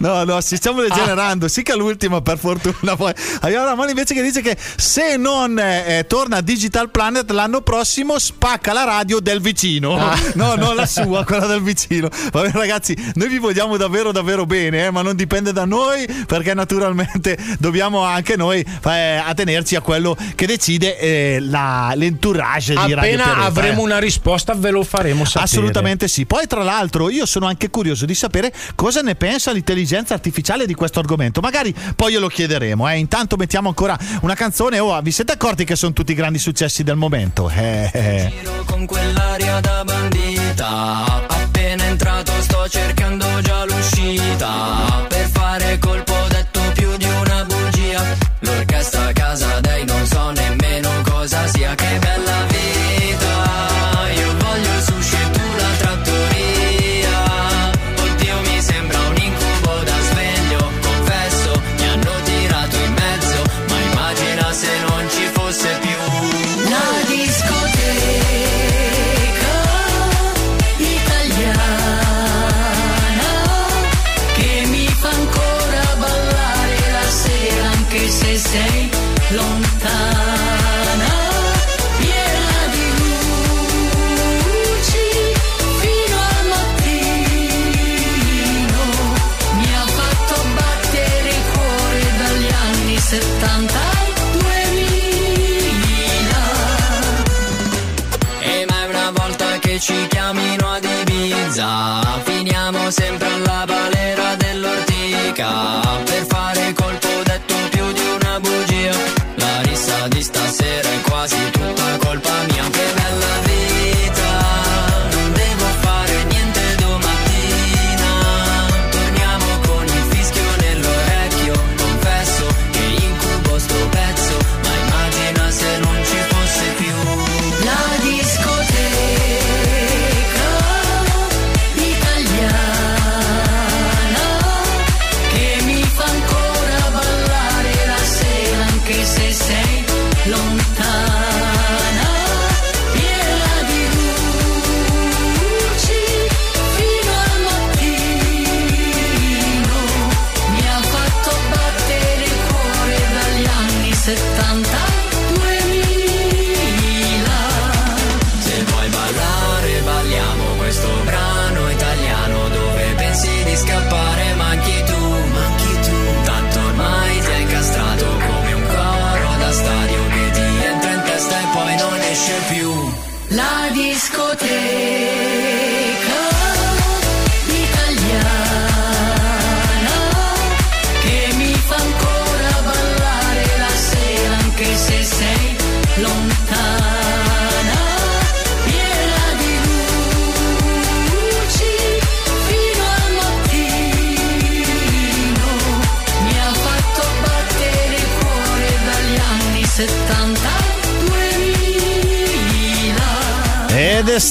no, no, ci stiamo degenerando. Sì che è l'ultima per fortuna. Poi abbiamo Ramon invece che dice che se non eh, torna Digital Planet l'anno prossimo spacca la radio del vicino. Ah. No, non la sua, quella del vicino. Va bene, ragazzi, noi vi vogliamo davvero davvero bene, eh, ma non dipende da noi perché naturalmente dobbiamo anche noi eh, attenerci a quello che decide eh, la, l'entourage di Radio Appena avremo eh. una risposta ve lo faremo sapere. Assolutamente sì. Poi, tra l'altro, io sono anche curioso di sapere cosa ne pensa l'intelligenza artificiale di questo argomento. Magari poi glielo chiederemo. Eh. Intanto mettiamo ancora una canzone. Oh, vi siete accorti che sono tutti i grandi successi del momento? Eh, eh. con quell'aria da bandita. Appena entrato sto cercando già l'uscita. Per fare colpo detto più di una bugia. L'orchestra a casa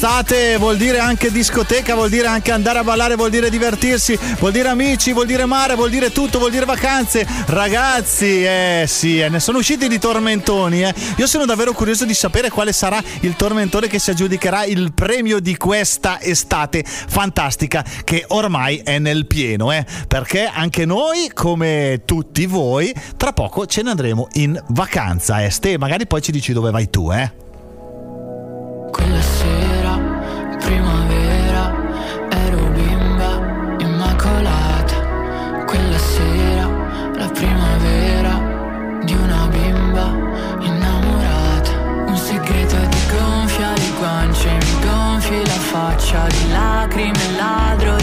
estate vuol dire anche discoteca, vuol dire anche andare a ballare, vuol dire divertirsi, vuol dire amici, vuol dire mare, vuol dire tutto, vuol dire vacanze. Ragazzi, eh sì, eh, ne sono usciti di tormentoni. Eh. Io sono davvero curioso di sapere quale sarà il tormentone che si aggiudicherà il premio di questa estate fantastica che ormai è nel pieno, eh. Perché anche noi, come tutti voi, tra poco ce ne andremo in vacanza. Eh. Ste, magari poi ci dici dove vai tu, eh. Lacrime, ladro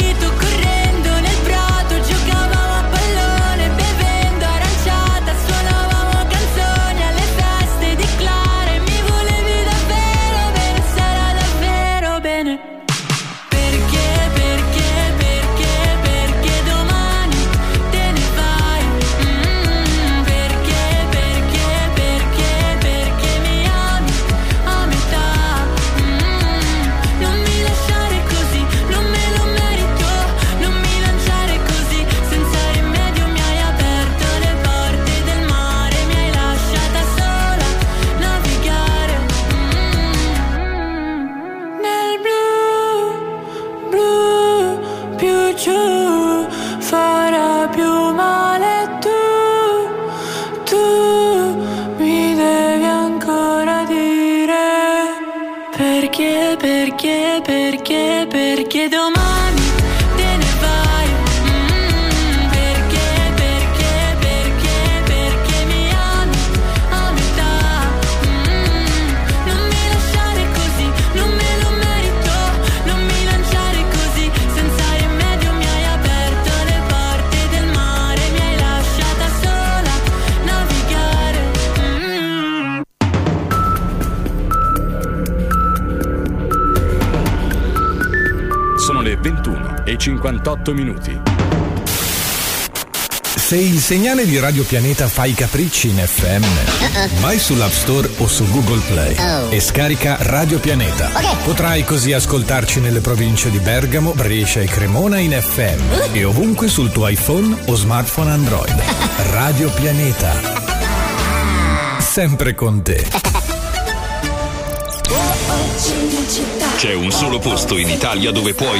58 minuti. Se il segnale di Radio Pianeta fa i capricci in FM, vai sull'App Store o su Google Play Oh. e scarica Radio Pianeta. Potrai così ascoltarci nelle province di Bergamo, Brescia e Cremona in FM e ovunque sul tuo iPhone o smartphone Android. Radio Pianeta. Sempre con te. C'è un solo posto in Italia dove puoi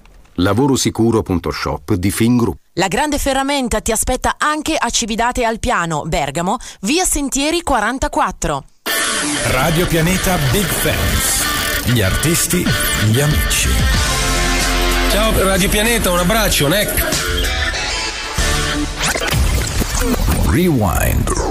Lavorosicuro.shop di Fingroup. La grande ferramenta ti aspetta anche a Cividate al Piano, Bergamo, via Sentieri 44. Radio Pianeta Big Fans. Gli artisti, gli amici. Ciao Radio Pianeta, un abbraccio, Neck. Rewind.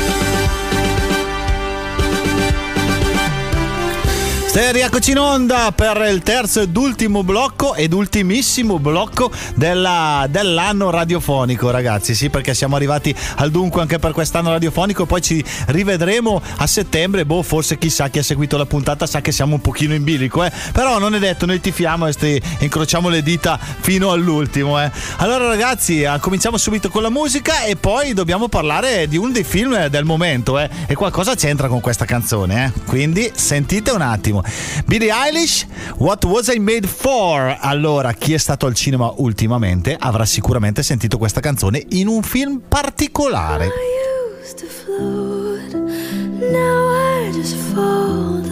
Stai rieccoci in onda per il terzo ed ultimo blocco ed ultimissimo blocco della- dell'anno radiofonico, ragazzi. Sì, perché siamo arrivati al dunque anche per quest'anno radiofonico. Poi ci rivedremo a settembre. Boh, forse chissà chi ha seguito la puntata sa che siamo un pochino in bilico, eh. Però non è detto, noi tifiamo e incrociamo le dita fino all'ultimo, eh. Allora, ragazzi, eh, cominciamo subito con la musica e poi dobbiamo parlare di uno dei film del momento, eh. E qualcosa c'entra con questa canzone, eh. Quindi sentite un attimo. Billie Eilish, What Was I Made For? Allora, chi è stato al cinema ultimamente avrà sicuramente sentito questa canzone in un film particolare. used to float. Now I just fall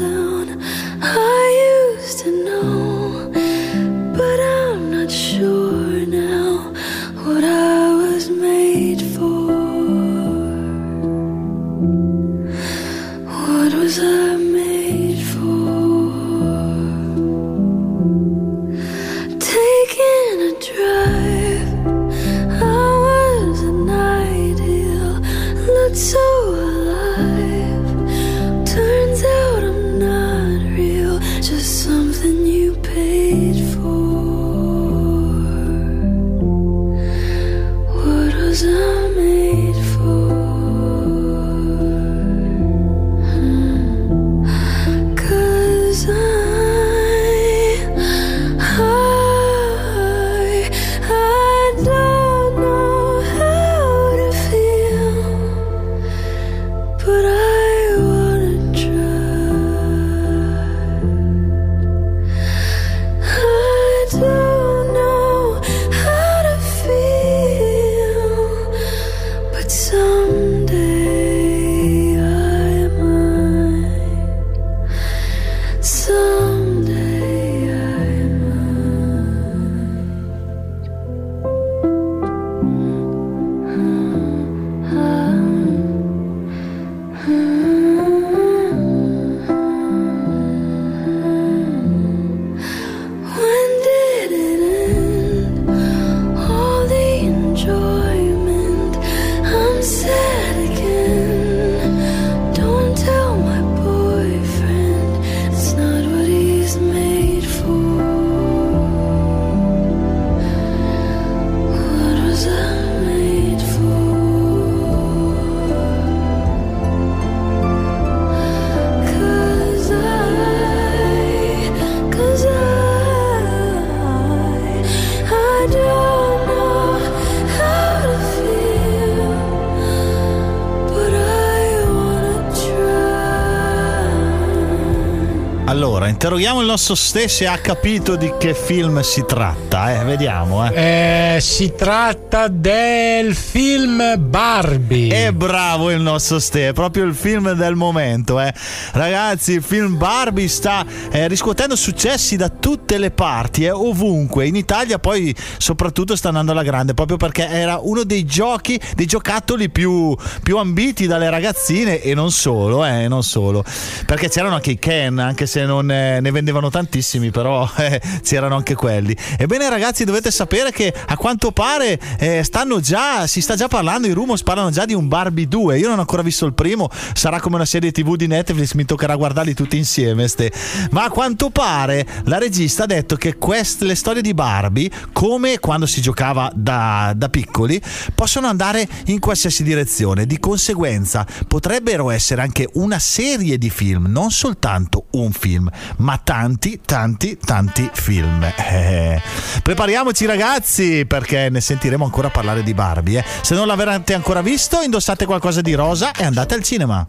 interroghiamo il nostro stesso e ha capito di che film si tratta, eh? Vediamo, eh. Eh, si tratta del film Barbie. E bravo il nostro Ste, è proprio il film del momento, eh. Ragazzi, il film Barbie sta eh, riscuotendo successi da tutte le parti, eh, ovunque. In Italia poi soprattutto sta andando alla grande, proprio perché era uno dei giochi, dei giocattoli più, più ambiti dalle ragazzine e non solo, eh, non solo. Perché c'erano anche i Ken, anche se non ne vendevano tantissimi, però c'erano anche quelli. Ebbene ragazzi, dovete sapere che a quanto pare eh, stanno già, si sta già parlando, i rumors parlano già di un Barbie 2. Io non ho ancora visto il primo, sarà come una serie TV di Netflix, mi toccherà guardarli tutti insieme. Ste. Ma a quanto pare la regista ha detto che queste, le storie di Barbie, come quando si giocava da, da piccoli, possono andare in qualsiasi direzione. Di conseguenza potrebbero essere anche una serie di film, non soltanto un film, ma tanti, tanti, tanti film. Eh, prepariamoci ragazzi perché ne sentiremo ancora parlare di Barbie. eh. Se non l'avete ancora visto, indossate qualcosa di rosa e andate al cinema.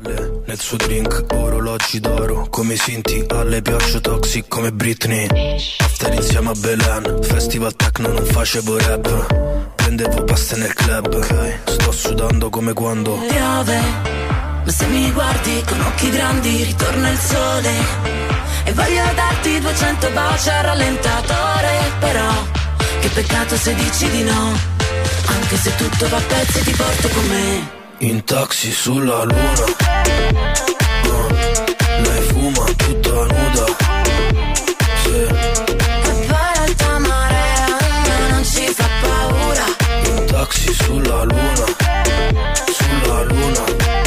Nel suo drink orologi d'oro Come Sinti alle piaccio toxic come Britney After insieme a Belen Festival techno non facevo rap Prendevo paste nel club Sto sudando come quando piove, ma se mi guardi con occhi grandi ritorna il sole. E voglio darti 200 baci al rallentatore Però che peccato se dici di no. Anche se tutto va a pezzi ti porto con me. In taxi sulla luna. Lei fuma tutta nuda. Sì. Sulla luna, sulla luna.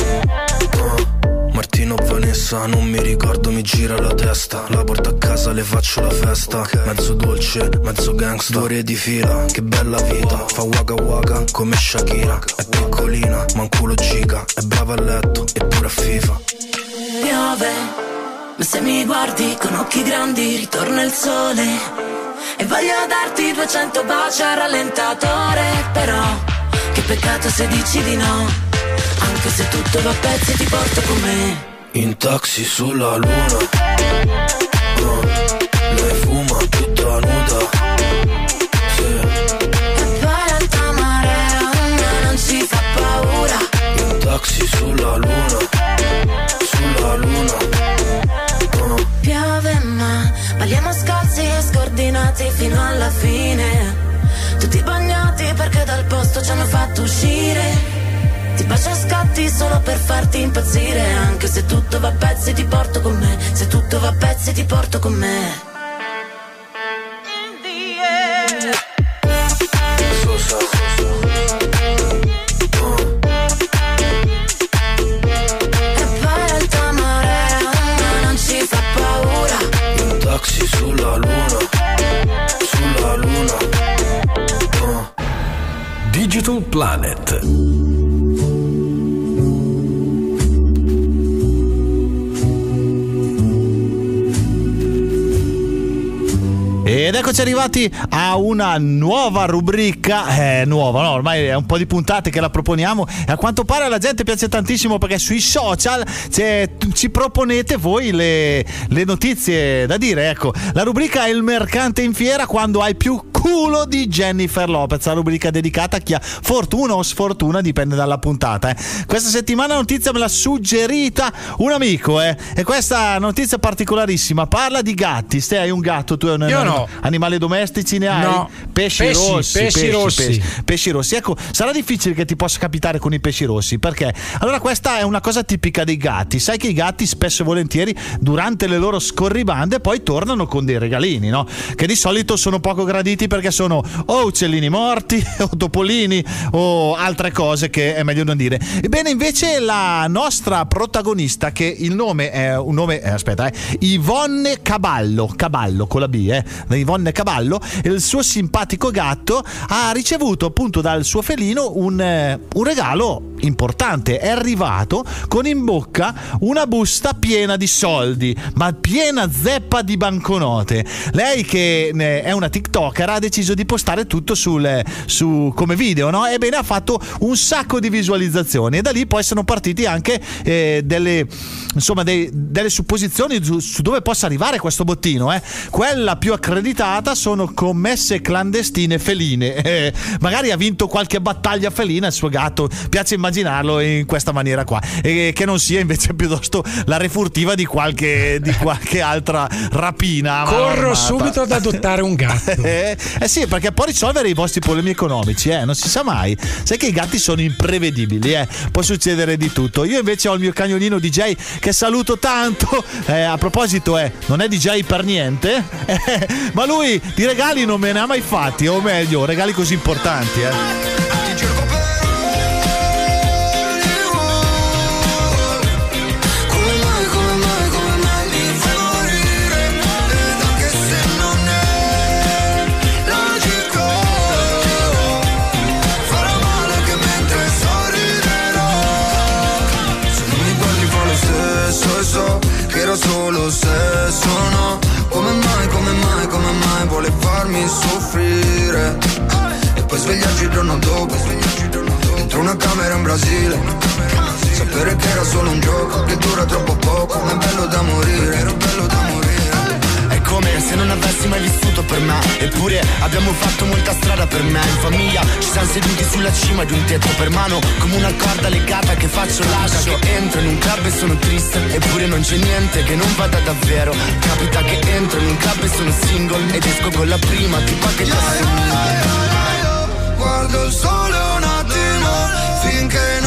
Martino Vanessa, non mi ricordo, mi gira la testa. La porto a casa, le faccio la festa. Okay. Mezzo dolce, mezzo gangster. Storie di fila, che bella vita. Fa waka waka come Shakira. È piccolina, ma un culo giga. È brava a letto, eppure a FIFA. Piove, ma se mi guardi con occhi grandi, ritorna il sole. E voglio darti 200 baci al rallentatore, però. Che peccato se dici di no anche se tutto va a pezzi ti porto con me. In taxi sulla luna. Lei fuma tutta nuda. Sì. E poi l'alta marea una non ci fa paura. In taxi sulla luna. Sulla luna. Oh, Piove ma balliamo scalzi e scordinati fino alla fine. Tutti bagnati perché dal posto ci hanno fatto uscire bacio a scatti solo per farti impazzire Anche se tutto va a pezzi ti porto con me. Se tutto va a pezzi ti porto con me. Sulla luna Sulla luna. Oh. Digital Planet. Ed eccoci arrivati a una nuova rubrica, eh, nuova, no? ormai è un po' di puntate che la proponiamo e a quanto pare alla gente piace tantissimo perché sui social ci proponete voi le, le notizie da dire. Ecco, la rubrica è il mercante in fiera quando hai più culo di Jennifer Lopez, la rubrica dedicata a chi ha fortuna o sfortuna, dipende dalla puntata. eh. Questa settimana la notizia me l'ha suggerita un amico, eh, e questa notizia particolarissima, parla di gatti. Se hai un gatto, tu hai un Io no. Animali domestici ne hai? No. Pesci, Pesci, rossi. pesci rossi. Pesci, pesci rossi. Ecco, sarà difficile che ti possa capitare con i pesci rossi perché allora questa è una cosa tipica dei gatti. Sai che i gatti spesso e volentieri durante le loro scorribande poi tornano con dei regalini, no? Che di solito sono poco graditi perché sono o uccellini morti o topolini o altre cose che è meglio non dire. Ebbene, invece la nostra protagonista che il nome è un nome eh, aspetta, eh, Yvonne Caballo, Caballo con la B, eh, da Yvonne Caballo, il suo simpatico gatto ha ricevuto appunto dal suo felino un, eh, un regalo importante. È arrivato con in bocca una busta piena di soldi, ma piena zeppa di banconote. Lei che eh, è una TikToker ha deciso di postare tutto sul, su, come video, no? Ebbene ha fatto un sacco di visualizzazioni e da lì poi sono partiti anche eh, delle, insomma, dei- delle supposizioni su, su dove possa arrivare questo bottino. eh. Quella più accreditata sono commesse clandestine feline. Eh, magari ha vinto qualche battaglia felina il suo gatto, piace immaginarlo in questa maniera qua, e che non sia invece piuttosto la refurtiva di qualche, di qualche altra rapina. Corro armata. subito ad adottare un gatto. Eh, eh sì, perché può risolvere i vostri problemi economici, eh? non si sa mai. Sai che i gatti sono imprevedibili, eh? può succedere di tutto. Io invece ho il mio cagnolino DJ che saluto tanto. Eh, a proposito, eh, non è DJ per niente, eh, ma lui di regali non me ne ha mai fatti, o meglio, regali così importanti. Eh. Solo sesso, no Come mai, come mai, come mai vuole farmi soffrire? E poi svegliarci il giorno dopo Dentro una camera in Brasile. Sapere che era solo un gioco che dura troppo poco, ma è bello da morire, bello da morire. Come se non avessi mai vissuto per me Eppure abbiamo fatto molta strada per me In famiglia ci siamo seduti sulla cima di un tetto per mano Come una corda legata che faccio lascio Entro in un club e sono triste Eppure non c'è niente che non vada davvero Capita che entro in un club e sono single Ed esco con la prima tipa che ti assomiglia Guardo il sole un attimo, finché non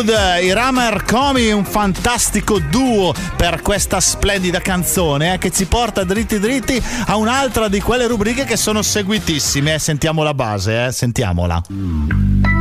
Hollywood, i Rammer Comi, un fantastico duo per questa splendida canzone eh, che ci porta dritti dritti a un'altra di quelle rubriche che sono seguitissime. eh. Sentiamo la base, eh, sentiamola.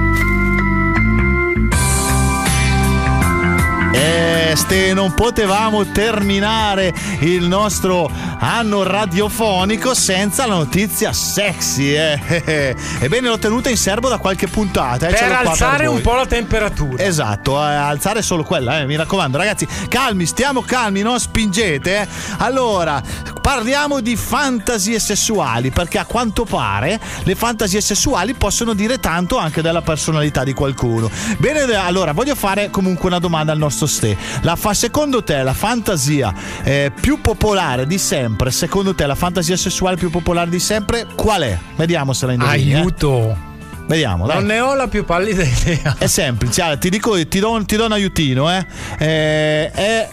Ste, non potevamo terminare il nostro anno radiofonico senza la notizia sexy. Eh. Ebbene, l'ho tenuta in serbo da qualche puntata. eh, Per alzare voi. un po' la temperatura. Esatto, eh, alzare solo quella, eh, mi raccomando, ragazzi, calmi, stiamo calmi, non spingete. eh. Allora, parliamo di fantasie sessuali, perché a quanto pare le fantasie sessuali possono dire tanto anche della personalità di qualcuno. Bene, allora, voglio fare comunque una domanda al nostro Ste. La fa, secondo te la fantasia eh, più popolare di sempre, secondo te la fantasia sessuale più popolare di sempre, qual è? Vediamo se la indovini. eh. Aiuto. Vediamo, dai. Non ne ho la più pallida idea. È semplice, allora, ti dico, ti do, un- ti do un aiutino, eh. Eh, è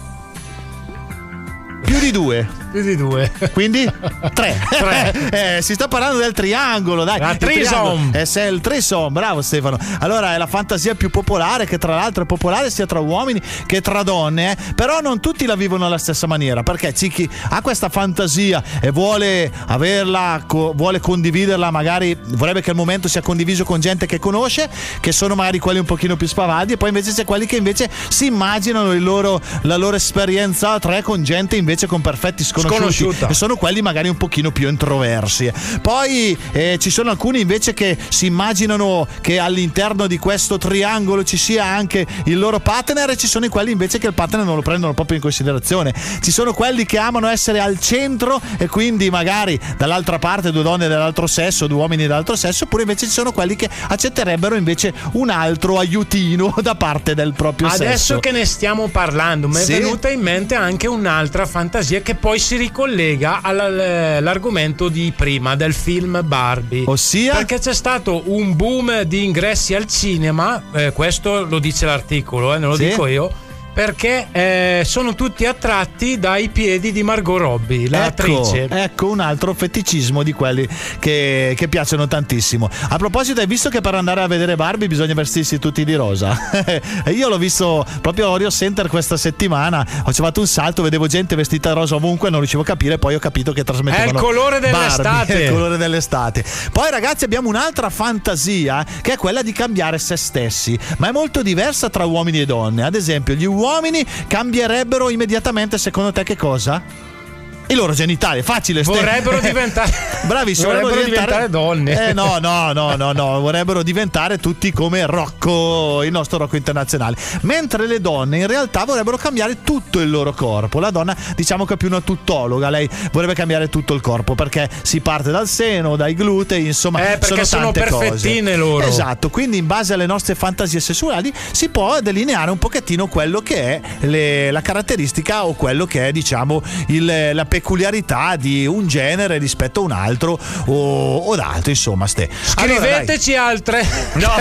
più di due. Più di due. Quindi tre. Tre. Eh, si sta parlando del triangolo, dai. La Il trisom. Eh, se è il trisom, bravo Stefano. Allora è la fantasia più popolare, che tra l'altro è popolare sia tra uomini che tra donne, eh. però non tutti la vivono alla stessa maniera, perché c'è chi ha questa fantasia e vuole averla, co- vuole condividerla, magari vorrebbe che il momento sia condiviso con gente che conosce, che sono magari quelli un pochino più spavaldi, e poi invece c'è quelli che invece si immaginano il loro- la loro esperienza a tre con gente invece con perfetti sconosciuti Sconosciuta. e sono quelli magari un pochino più introversi. Poi eh, ci sono alcuni invece che si immaginano che all'interno di questo triangolo ci sia anche il loro partner e ci sono quelli invece che il partner non lo prendono proprio in considerazione. Ci sono quelli che amano essere al centro e quindi magari dall'altra parte due donne dell'altro sesso, due uomini dell'altro sesso, oppure invece ci sono quelli che accetterebbero invece un altro aiutino da parte del proprio sesso. Adesso che ne stiamo parlando, mi è Sì. venuta in mente anche un'altra fantasia che poi si ricollega alla- all'argomento di prima del film Barbie. Ossia? Perché c'è stato un boom di ingressi al cinema, eh, questo lo dice l'articolo, eh, non lo Sì. dico io. Perché eh, sono tutti attratti dai piedi di Margot Robbie, l'attrice. Ecco, ecco un altro feticismo di quelli che, che piacciono tantissimo. A proposito, hai visto che per andare a vedere Barbie bisogna vestirsi tutti di rosa? Io l'ho visto proprio a Oreo Center questa settimana. Ho fatto un salto, vedevo gente vestita rosa ovunque, non riuscivo a capire. Poi ho capito che trasmettevano. È il colore dell'estate. Barbie, è il colore dell'estate. Poi, ragazzi, abbiamo un'altra fantasia che è quella di cambiare se stessi, ma è molto diversa tra uomini e donne. Ad esempio, gli uomini cambierebbero immediatamente, secondo te, che cosa? I loro genitali, facile. Ste. Vorrebbero diventare. Bravissimo, vorrebbero diventare donne. Eh, no, no, no, no, no, vorrebbero diventare tutti come Rocco, il nostro Rocco internazionale. Mentre le donne in realtà vorrebbero cambiare tutto il loro corpo. La donna, diciamo che è più una tuttologa, lei vorrebbe cambiare tutto il corpo perché si parte dal seno, dai glutei, insomma, Eh, perché sono tante perfettine cose. loro. Esatto, quindi in base alle nostre fantasie sessuali si può delineare un pochettino quello che è le- la caratteristica o quello che è, diciamo, il- la peculiarità di un genere rispetto a un altro o, o d'altro, insomma, ste. Allora. Scriveteci altre. No,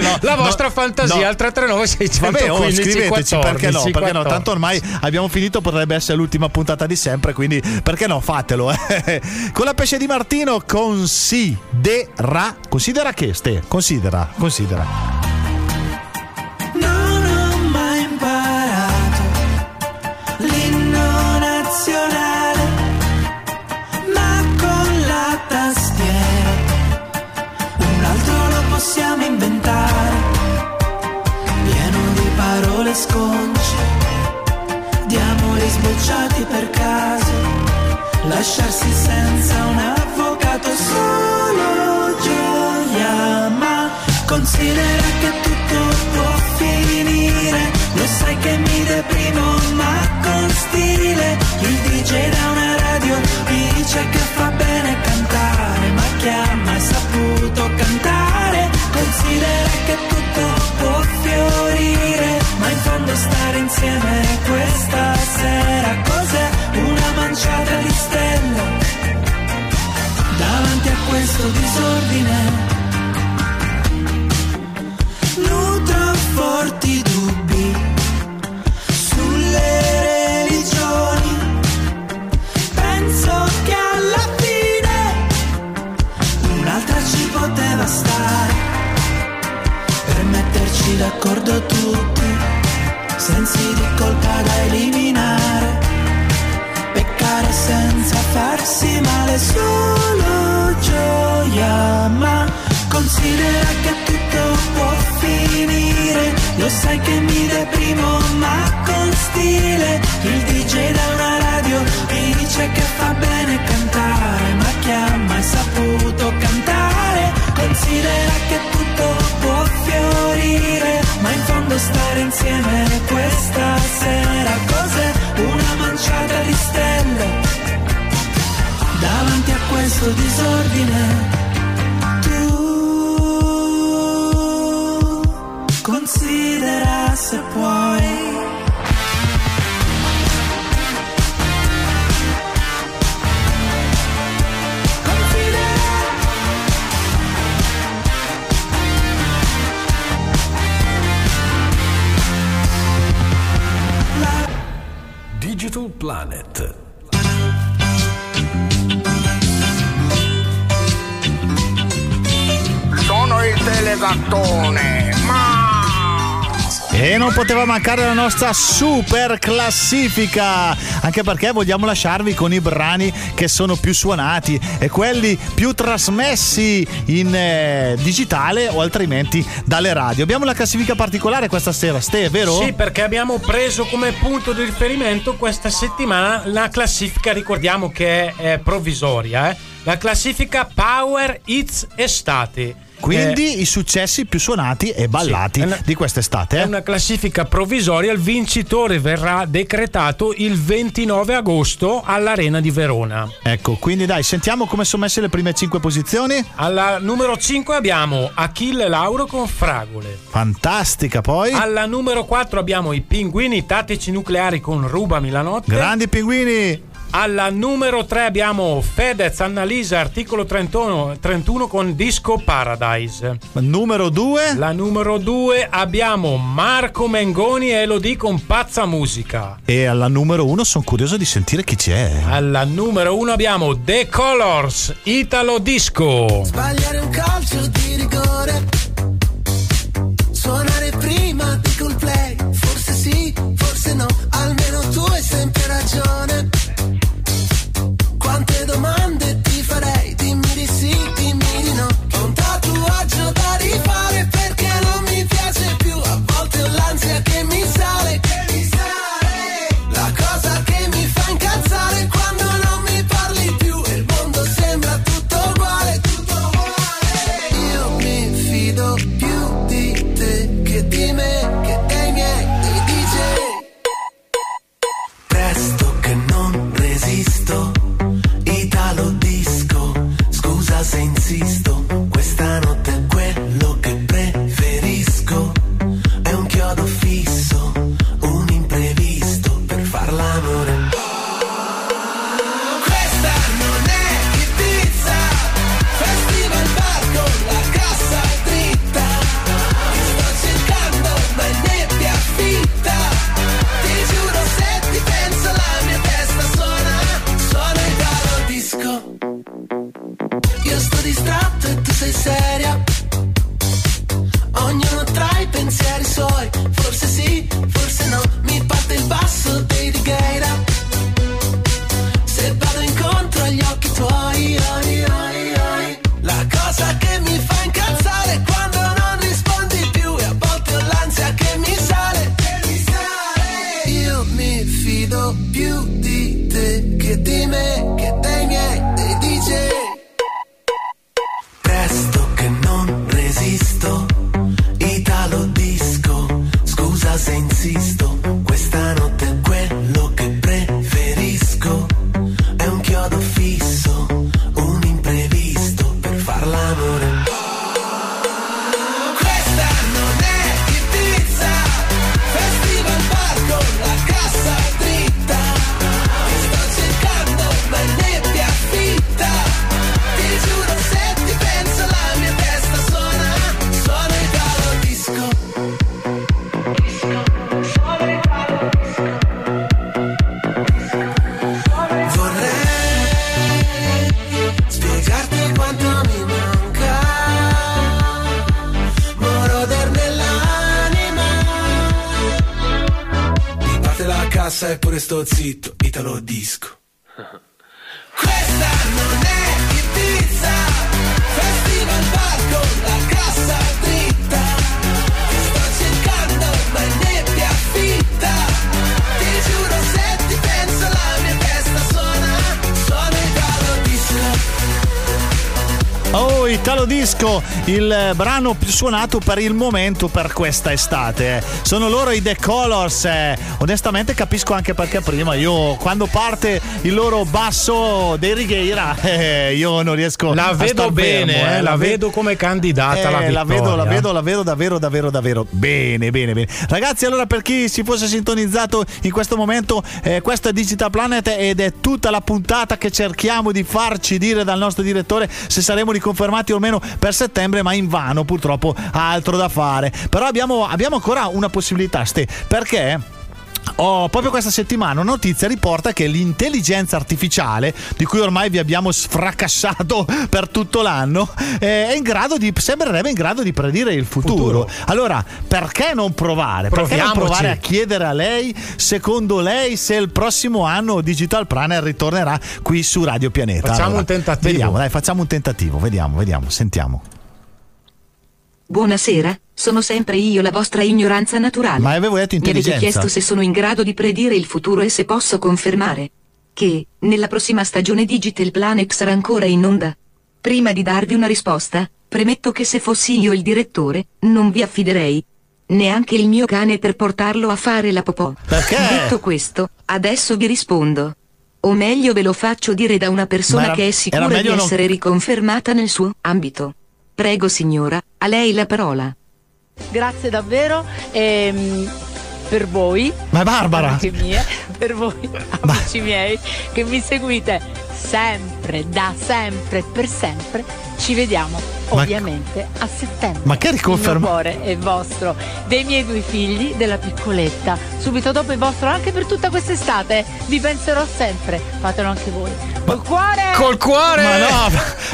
no, la vostra fantasia no. al 339 615 Vabbè, oh, scriveteci 14, perché no? Perché no? 14. Tanto ormai abbiamo finito, potrebbe essere l'ultima puntata di sempre, quindi perché no? Fatelo. eh. Con la pesce di Martino considera. Considera che ste? Considera, considera. Sconci di amori sbocciati per caso, lasciarsi senza un avvocato solo gioia, ma considera che tutto può finire, lo sai che mi deprimo ma con stile, il DJ da una radio dice che fa bene cantare, ma chi ha mai saputo cantare, considera che tutto può fiorire, ma in fondo stare insieme questa sera cos'è? Una manciata di stelle davanti a questo disordine. Male, solo gioia, ma considera che tutto può finire. Lo sai che mi deprimo, ma con stile. Il DJ da una radio mi dice che fa bene cantare, ma chi ha mai saputo cantare? Considera che tutto può fiorire, ma in fondo stare insieme questa sera cos'è? Una manciata di stelle davanti a questo disordine. Tu considera se puoi. Digital Planet. Telegattone, ma... E non poteva mancare la nostra super classifica, anche perché vogliamo lasciarvi con i brani che sono più suonati e quelli più trasmessi in eh, digitale o altrimenti dalle radio. Abbiamo la classifica particolare questa sera, Ste, vero? Sì, perché abbiamo preso come punto di riferimento questa settimana la classifica, ricordiamo che è, è provvisoria, eh? la classifica Power Hits Estate. Quindi Eh, i successi più suonati e ballati Sì, è una- di quest'estate. È eh? una classifica provvisoria, il vincitore verrà decretato il 29 agosto all'Arena di Verona. Ecco, quindi dai, sentiamo come sono messe le prime 5 posizioni. Alla numero 5 abbiamo Achille Lauro con Fragole. Fantastica, poi. Alla numero 4 abbiamo i Pinguini Tattici Nucleari con Rubami la notte. Grandi pinguini. Alla numero 3 abbiamo Fedez Annalisa articolo 31, 31 con Disco Paradise. Numero 2. La numero 2 abbiamo Marco Mengoni e Elodie con Pazza Musica. E alla numero 1 sono curioso di sentire chi c'è. Alla numero 1 abbiamo The Colors Italo Disco. Sbagliare un calcio di rigore. Suonare prima di Coldplay. Disco, il brano più suonato per il momento per questa estate. Sono loro i The Colors. eh. Onestamente capisco anche perché prima io quando parte il loro basso dei Righeira, eh, io non riesco La a vedo bene, fermo, eh, la ve- vedo come candidata eh, la vedo, la vedo, la vedo davvero, davvero, davvero bene, bene, bene. Ragazzi, allora per chi si fosse sintonizzato in questo momento, eh, questo è Digital Planet ed è tutta la puntata che cerchiamo di farci dire dal nostro direttore se saremo riconfermati o meno per settembre, ma invano purtroppo ha altro da fare. Però abbiamo, abbiamo ancora una possibilità, Ste, perché... Oh, proprio questa settimana una notizia riporta che l'intelligenza artificiale, di cui ormai vi abbiamo sfracassato per tutto l'anno, eh, è in grado di, sembrerebbe in grado di predire il futuro. Allora, perché non provare? Perché non Proviamoci. provare a chiedere a lei, secondo lei, se il prossimo anno Digital Planner ritornerà qui su Radio Pianeta? Facciamo Allora, un tentativo. Vediamo, dai, facciamo un tentativo, vediamo, vediamo, sentiamo. Buonasera, sono sempre io la vostra ignoranza naturale. Ma avevo detto Mi avete intelligenza. chiesto se sono in grado di predire il futuro e se posso confermare che, nella prossima stagione Digital Planet sarà ancora in onda. Prima di darvi una risposta, premetto che se fossi io il direttore, non vi affiderei. Neanche il mio cane per portarlo a fare la popò. Perché? Detto questo, adesso vi rispondo. O meglio ve lo faccio dire da una persona era- che è sicura di meglio non- essere riconfermata nel suo ambito. Prego signora, a lei la parola. Grazie davvero ehm, per voi. Ma è Barbara! Amiche mie, per voi, amici miei, che mi seguite sempre, da sempre, per sempre. Ci vediamo Ma- ovviamente a settembre. Ma che riconferma- Il mio cuore è vostro, dei miei due figli, della piccoletta. Subito dopo il vostro anche per tutta quest'estate. Vi penserò sempre. Fatelo anche voi. Col cuore! Col cuore! Ma no,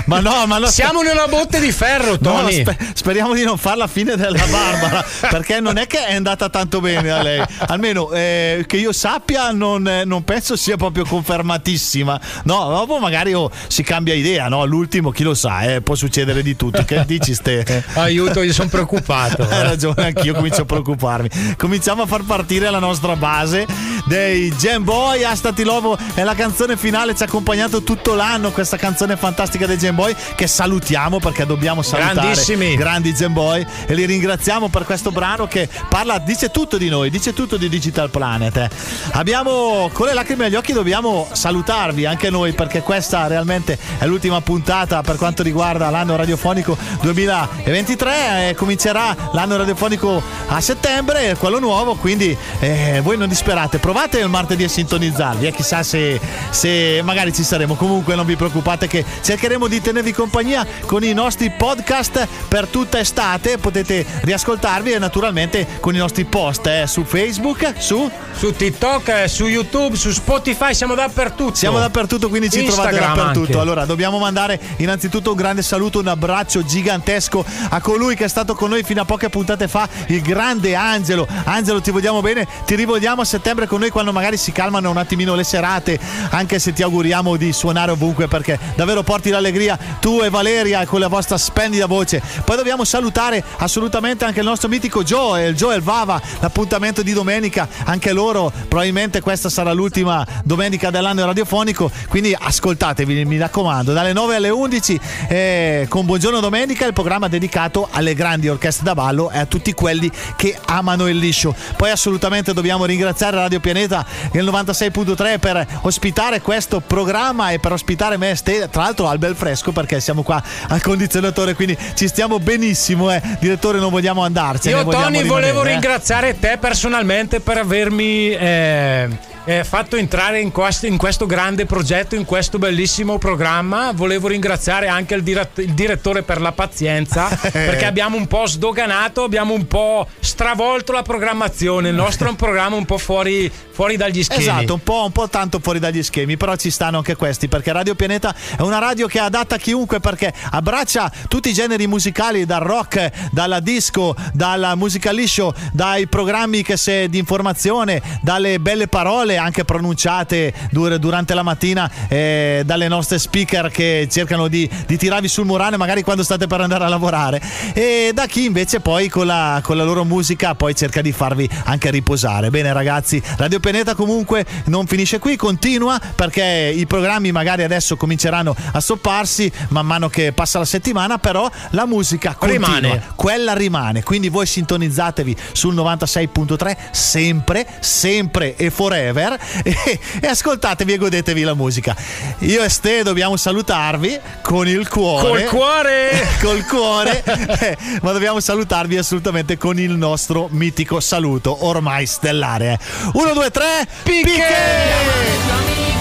ma no, ma no. Siamo nella botte di ferro, No, Tony. spe- speriamo di non fare la fine della Barbara, perché non è che è andata tanto bene a lei. Almeno eh, che io sappia, non, non penso sia proprio confermatissima. No, dopo magari oh, si cambia idea, no? L'ultimo, chi lo sa, eh, può succedere di tutto. Che dici, Ste? Aiuto, io sono preoccupato. Hai ragione, anch'io comincio a preoccuparmi. Cominciamo a far partire la nostra base dei Jam Boy. Astati Lovo è la canzone finale, ci ha accompagnato tutto l'anno questa canzone fantastica dei Jam Boy che salutiamo perché dobbiamo salutare Grandissimi. grandi Jam Boy e li ringraziamo per questo brano che parla, dice tutto di noi, dice tutto di Digital Planet. eh. Abbiamo con le lacrime agli occhi dobbiamo salutarvi anche noi perché questa realmente è l'ultima puntata per quanto riguarda l'anno radiofonico 2023 eh, comincerà l'anno radiofonico a settembre quello nuovo quindi eh, voi non disperate. Provate il martedì a sintonizzarvi e chissà se, se magari ci saremo. Comunque non vi preoccupate che cercheremo di tenervi compagnia con i nostri podcast per tutta estate. Potete riascoltarvi e naturalmente con i nostri post eh, su Facebook su Su TikTok, eh, su YouTube, su Spotify, siamo dappertutto. siamo dappertutto, quindi ci trovate Instagram dappertutto. anche. Allora, dobbiamo mandare innanzitutto un grande saluto, un abbraccio gigantesco a colui che è stato con noi fino a poche puntate fa, il grande Angelo. Angelo, ti vogliamo bene, ti rivogliamo a settembre con noi quando magari si calmano un attimino le serate, anche se ti auguriamo di suonare ovunque perché davvero porti l'allegria tu e Valeria con la vostra splendida voce. Poi dobbiamo salutare assolutamente anche il nostro mitico Joe, il Joe e il Vava, l'appuntamento di domenica, anche loro probabilmente questa sarà l'ultima domenica dell'anno radiofonico, quindi ascoltatevi, mi raccomando, dalle 9 alle 11 eh, con Buongiorno Domenica, il programma dedicato alle grandi orchestre da ballo e a tutti quelli che amano il liscio. Poi assolutamente dobbiamo ringraziare Radio Pianeta il 96.3 per ospitare questo programma e per ospitare me tra l'altro al bel fresco perché siamo qua al condizionatore, quindi ci stiamo benissimo, eh. direttore non vogliamo andarcene. Io, Tony, rimanere, volevo eh. ringraziare te personalmente per avermi eh, fatto entrare in questo, in questo grande progetto, in questo bellissimo programma. Volevo ringraziare anche il, diret- il direttore per la pazienza, perché abbiamo un po' sdoganato, abbiamo un po' stravolto la programmazione. Il nostro è un programma un po' fuori, fuori dagli schemi. Esatto, un po', un po' tanto fuori dagli schemi, però ci stanno anche questi perché Radio Pianeta è una radio che è adatta a chiunque perché abbraccia tutti i generi musicali, dal rock, dalla disco, dalla musica liscio, dai programmi che se, di informazione, dalle belle parole parole anche pronunciate dur- durante la mattina eh, dalle nostre speaker che cercano di, di tirarvi sul morale magari quando state per andare a lavorare e da chi invece poi con la, con la loro musica poi cerca di farvi anche riposare. Bene ragazzi, Radio Pianeta comunque non finisce qui, continua perché i programmi magari adesso cominceranno a stopparsi man mano che passa la settimana, però la musica continua, Rimane. quella rimane, quindi voi sintonizzatevi sul 96.3 sempre, sempre e forever e, e ascoltatevi e godetevi la musica. Io e Ste dobbiamo salutarvi con il cuore. Col cuore! col cuore, eh, ma dobbiamo salutarvi assolutamente con il nostro mitico saluto ormai stellare. 1, 2, 3, picche!